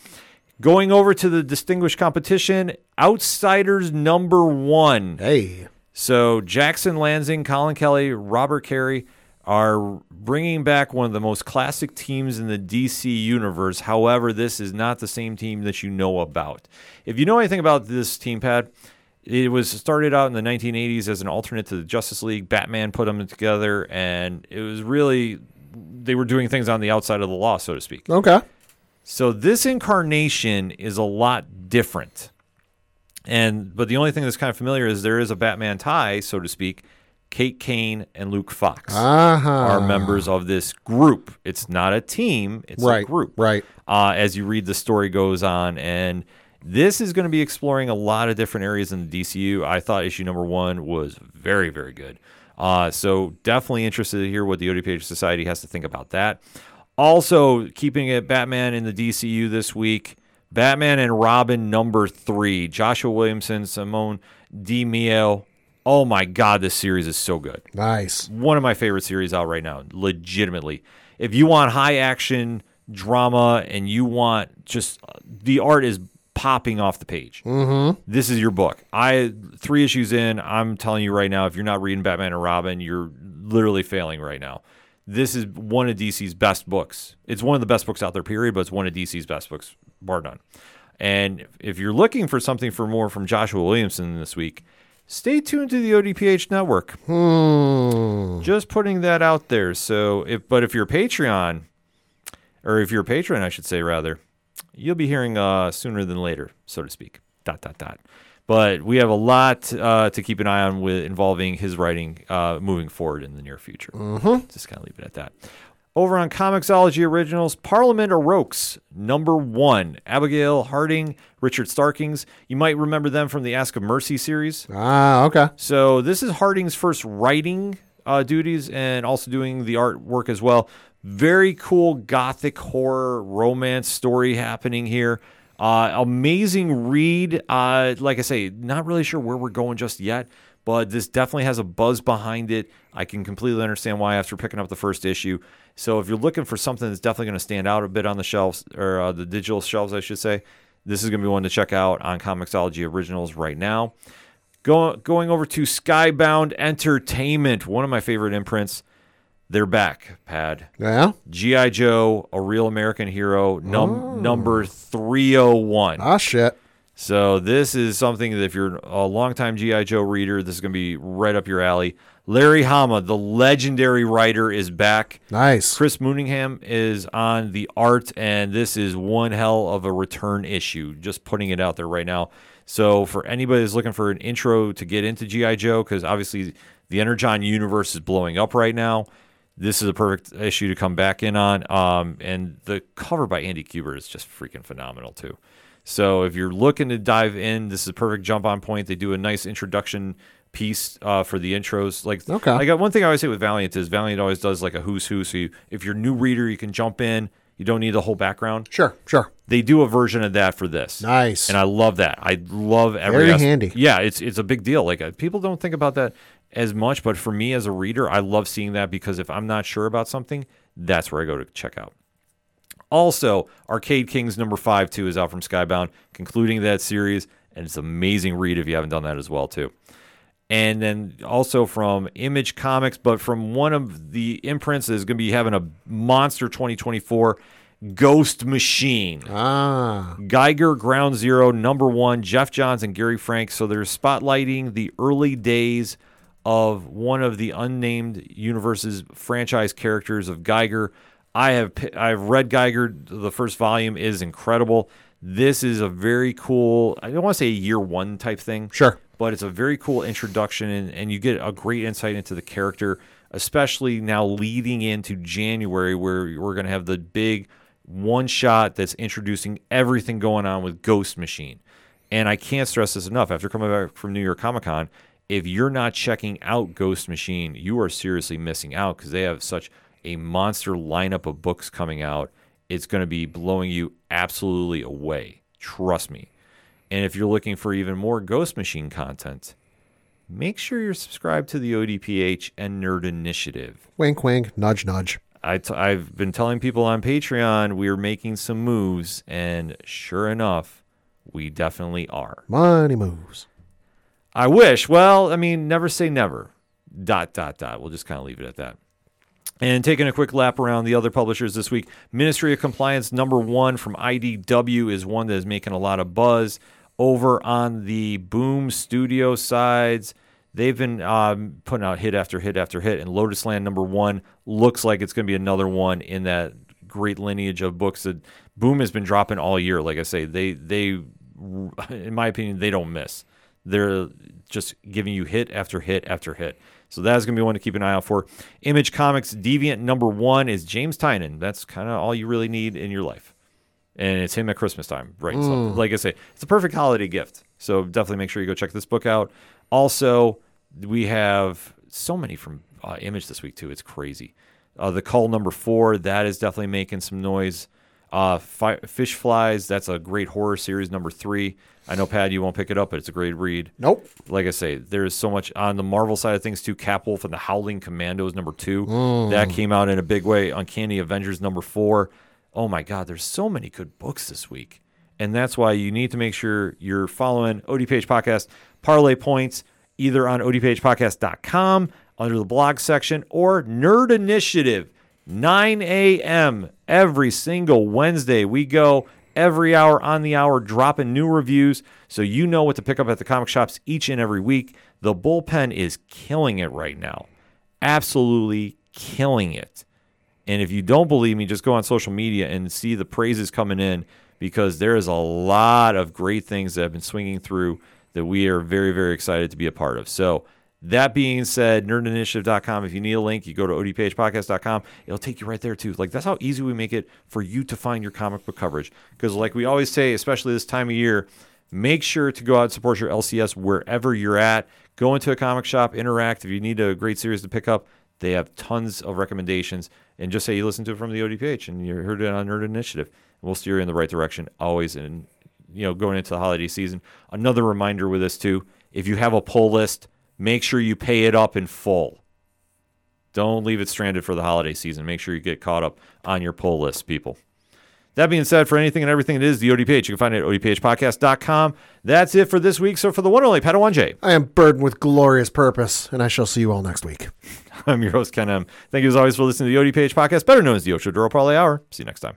Going over to the distinguished competition, Outsiders number one. Hey. So Jackson Lanzing, Collin Kelly, Robert Carey are bringing back one of the most classic teams in the DC universe. However, this is not the same team that you know about. If you know anything about this team pad, it was started out in the 1980s as an alternate to the Justice League. Batman put them together, and it was really they were doing things on the outside of the law, so to speak. Okay. So this incarnation is a lot different. And but the only thing that's kind of familiar is there is a Batman tie, so to speak. Kate Kane and Luke Fox Uh-huh. are members of this group. It's not a team, it's Right. a group. Right. Uh, as you read the story goes on and this is going to be exploring a lot of different areas in the DCU. I thought issue number one was very, very good. Uh, so definitely interested to hear what the ODPH Society has to think about that. Also, keeping it Batman in the DCU this week, Batman and Robin number three, Joshua Williamson, Simone Di Meo. Oh my God, this series is so good Nice. one of my favorite series out right now. Legitimately, if you want high action drama and you want just the art is popping off the page, mm-hmm. this is your book. I three issues in, I'm telling you right now, if you're not reading Batman and Robin, you're literally failing right now. This is one of DC's best books. It's one of the best books out there, period. But it's one of DC's best books, bar none. And if you're looking for something for more from Joshua Williamson this week, stay tuned to the ODPH network. Just putting that out there. So if but if you're a Patreon, or if you're a patron, I should say rather, you'll be hearing uh, sooner than later, so to speak. Dot dot dot. But we have a lot uh, to keep an eye on with involving his writing uh, moving forward in the near future. Mm-hmm. Just kind of leave it at that. Over on Comixology Originals, Parliament of Rooks, number one. Abigail Harding, Richard Starkings. You might remember them from the Ask of Mercy series. Ah, okay. So this is Harding's first writing uh, duties and also doing the artwork as well. Very cool gothic horror romance story happening here. Uh, amazing read. Uh, like I say, not really sure where we're going just yet, but this definitely has a buzz behind it. I can completely understand why after picking up the first issue. So if you're looking for something that's definitely going to stand out a bit on the shelves or uh, the digital shelves, I should say, this is going to be one to check out on Comixology Originals right now. Go, going over to Skybound Entertainment, one of my favorite imprints. They're back, Pad. Yeah. G.I. Joe, a real American hero, num- number 301. Ah, shit. So this is something that if you're a longtime GI Joe reader, this is going to be right up your alley. Larry Hama, the legendary writer, is back. Nice. Chris Mooneyham is on the art, and this is one hell of a return issue. Just putting it out there right now. So for anybody that's looking for an intro to get into GI Joe, because obviously the Energon universe is blowing up right now. This is a perfect issue to come back in on. Um, and the cover by Andy Kubert is just freaking phenomenal too. So if you're looking to dive in, this is a perfect jump on point. They do a nice introduction piece uh, for the intros. Like, Okay. I got one thing I always say with Valiant is Valiant always does like a who's who. So you, if you're a new reader, you can jump in. You don't need the whole background. Sure, sure. They do a version of that for this. Nice. And I love that. I love every Very handy. Yeah, it's it's a big deal. Like uh, people don't think about that as much, but for me as a reader, I love seeing that because if I'm not sure about something, that's where I go to check out. Also, Arcade Kings number five too is out from Skybound, concluding that series, and it's an amazing read if you haven't done that as well too. And then also from Image Comics, but from one of the imprints that is going to be having a monster 2024. Ghost Machine. Ah, Geiger Ground Zero, number one, Geoff Johns and Gary Frank. So they're spotlighting the early days of one of the unnamed universe's franchise characters of Geiger. I have I've read Geiger. The first volume is incredible. This is a very cool. I don't want to say a year one type thing sure. but it's a very cool introduction and, and you get a great insight into the character especially now leading into january where we're going to have the big one shot that's introducing everything going on with ghost machine and i can't stress this enough after coming back from new york comic-con if you're not checking out ghost machine you are seriously missing out because they have such a monster lineup of books coming out it's going to be blowing you absolutely away trust me and if you're looking for even more Ghost Machine content, make sure you're subscribed to the ODPH and Nerd Initiative. Wink, wink, nudge, nudge. I t- I've been telling people on Patreon we're making some moves, and sure enough, we definitely are. Money moves. I wish. Well, I mean, never say never. Dot, dot, dot. We'll just kind of leave it at that. And taking a quick lap around the other publishers this week, Ministry of Compliance number one from IDW is one that is making a lot of buzz. Over on the Boom Studio sides, they've been um, putting out hit after hit after hit, and Lotus Land number one looks like it's going to be another one in that great lineage of books that Boom has been dropping all year. Like I say, they they, in my opinion, they don't miss. They're just giving you hit after hit after hit. So that's going to be one to keep an eye out for. Image Comics Deviant number one is James Tynion. That's kind of all you really need in your life. And it's him at Christmas time, right? So, like I say, it's a perfect holiday gift. So definitely make sure you go check this book out. Also, we have so many from uh, Image this week, too. It's crazy. Uh, the Call number four, that is definitely making some noise. Uh, Fi- Fish Flies, that's a great horror series, number three. I know, Pad, you won't pick it up, but it's a great read Nope. like I say, there's so much on the Marvel side of things too. Capwolf and the Howling Commandos number two mm. that came out in a big way. Uncanny Avengers number four. Oh my God, there's so many good books this week, and that's why you need to make sure you're following ODPH Podcast Parlay Points either on odphpodcast.com under the blog section or Nerd Initiative 9 a.m. every single Wednesday. We go every hour on the hour, dropping new reviews so you know what to pick up at the comic shops each and every week. The bullpen is killing it right now. Absolutely killing it. And if you don't believe me, just go on social media and see the praises coming in because there is a lot of great things that have been swinging through that we are very, very excited to be a part of. So, that being said, nerdinitiative.com. If you need a link, you go to odphpodcast.com. It'll take you right there too. Like that's how easy we make it for you to find your comic book coverage. Because like we always say, especially this time of year, make sure to go out and support your LCS wherever you're at. Go into a comic shop, interact. If you need a great series to pick up, they have tons of recommendations. And just say you listen to it from the ODPH and you heard it on Nerd Initiative. And we'll steer you in the right direction always. And you know, going into the holiday season. Another reminder with this too: if you have a pull list, make sure you pay it up in full. Don't leave it stranded for the holiday season. Make sure you get caught up on your pull list, people. That being said, for anything and everything it is the ODPH, you can find it at odphpodcast.com. That's it for this week. So for the one and only Padawan J, I am burdened with glorious purpose, and I shall see you all next week. I'm your host, Ken M. Thank you as always for listening to the ODPH podcast, better known as the Ocho Duro Parlay Hour. See you next time.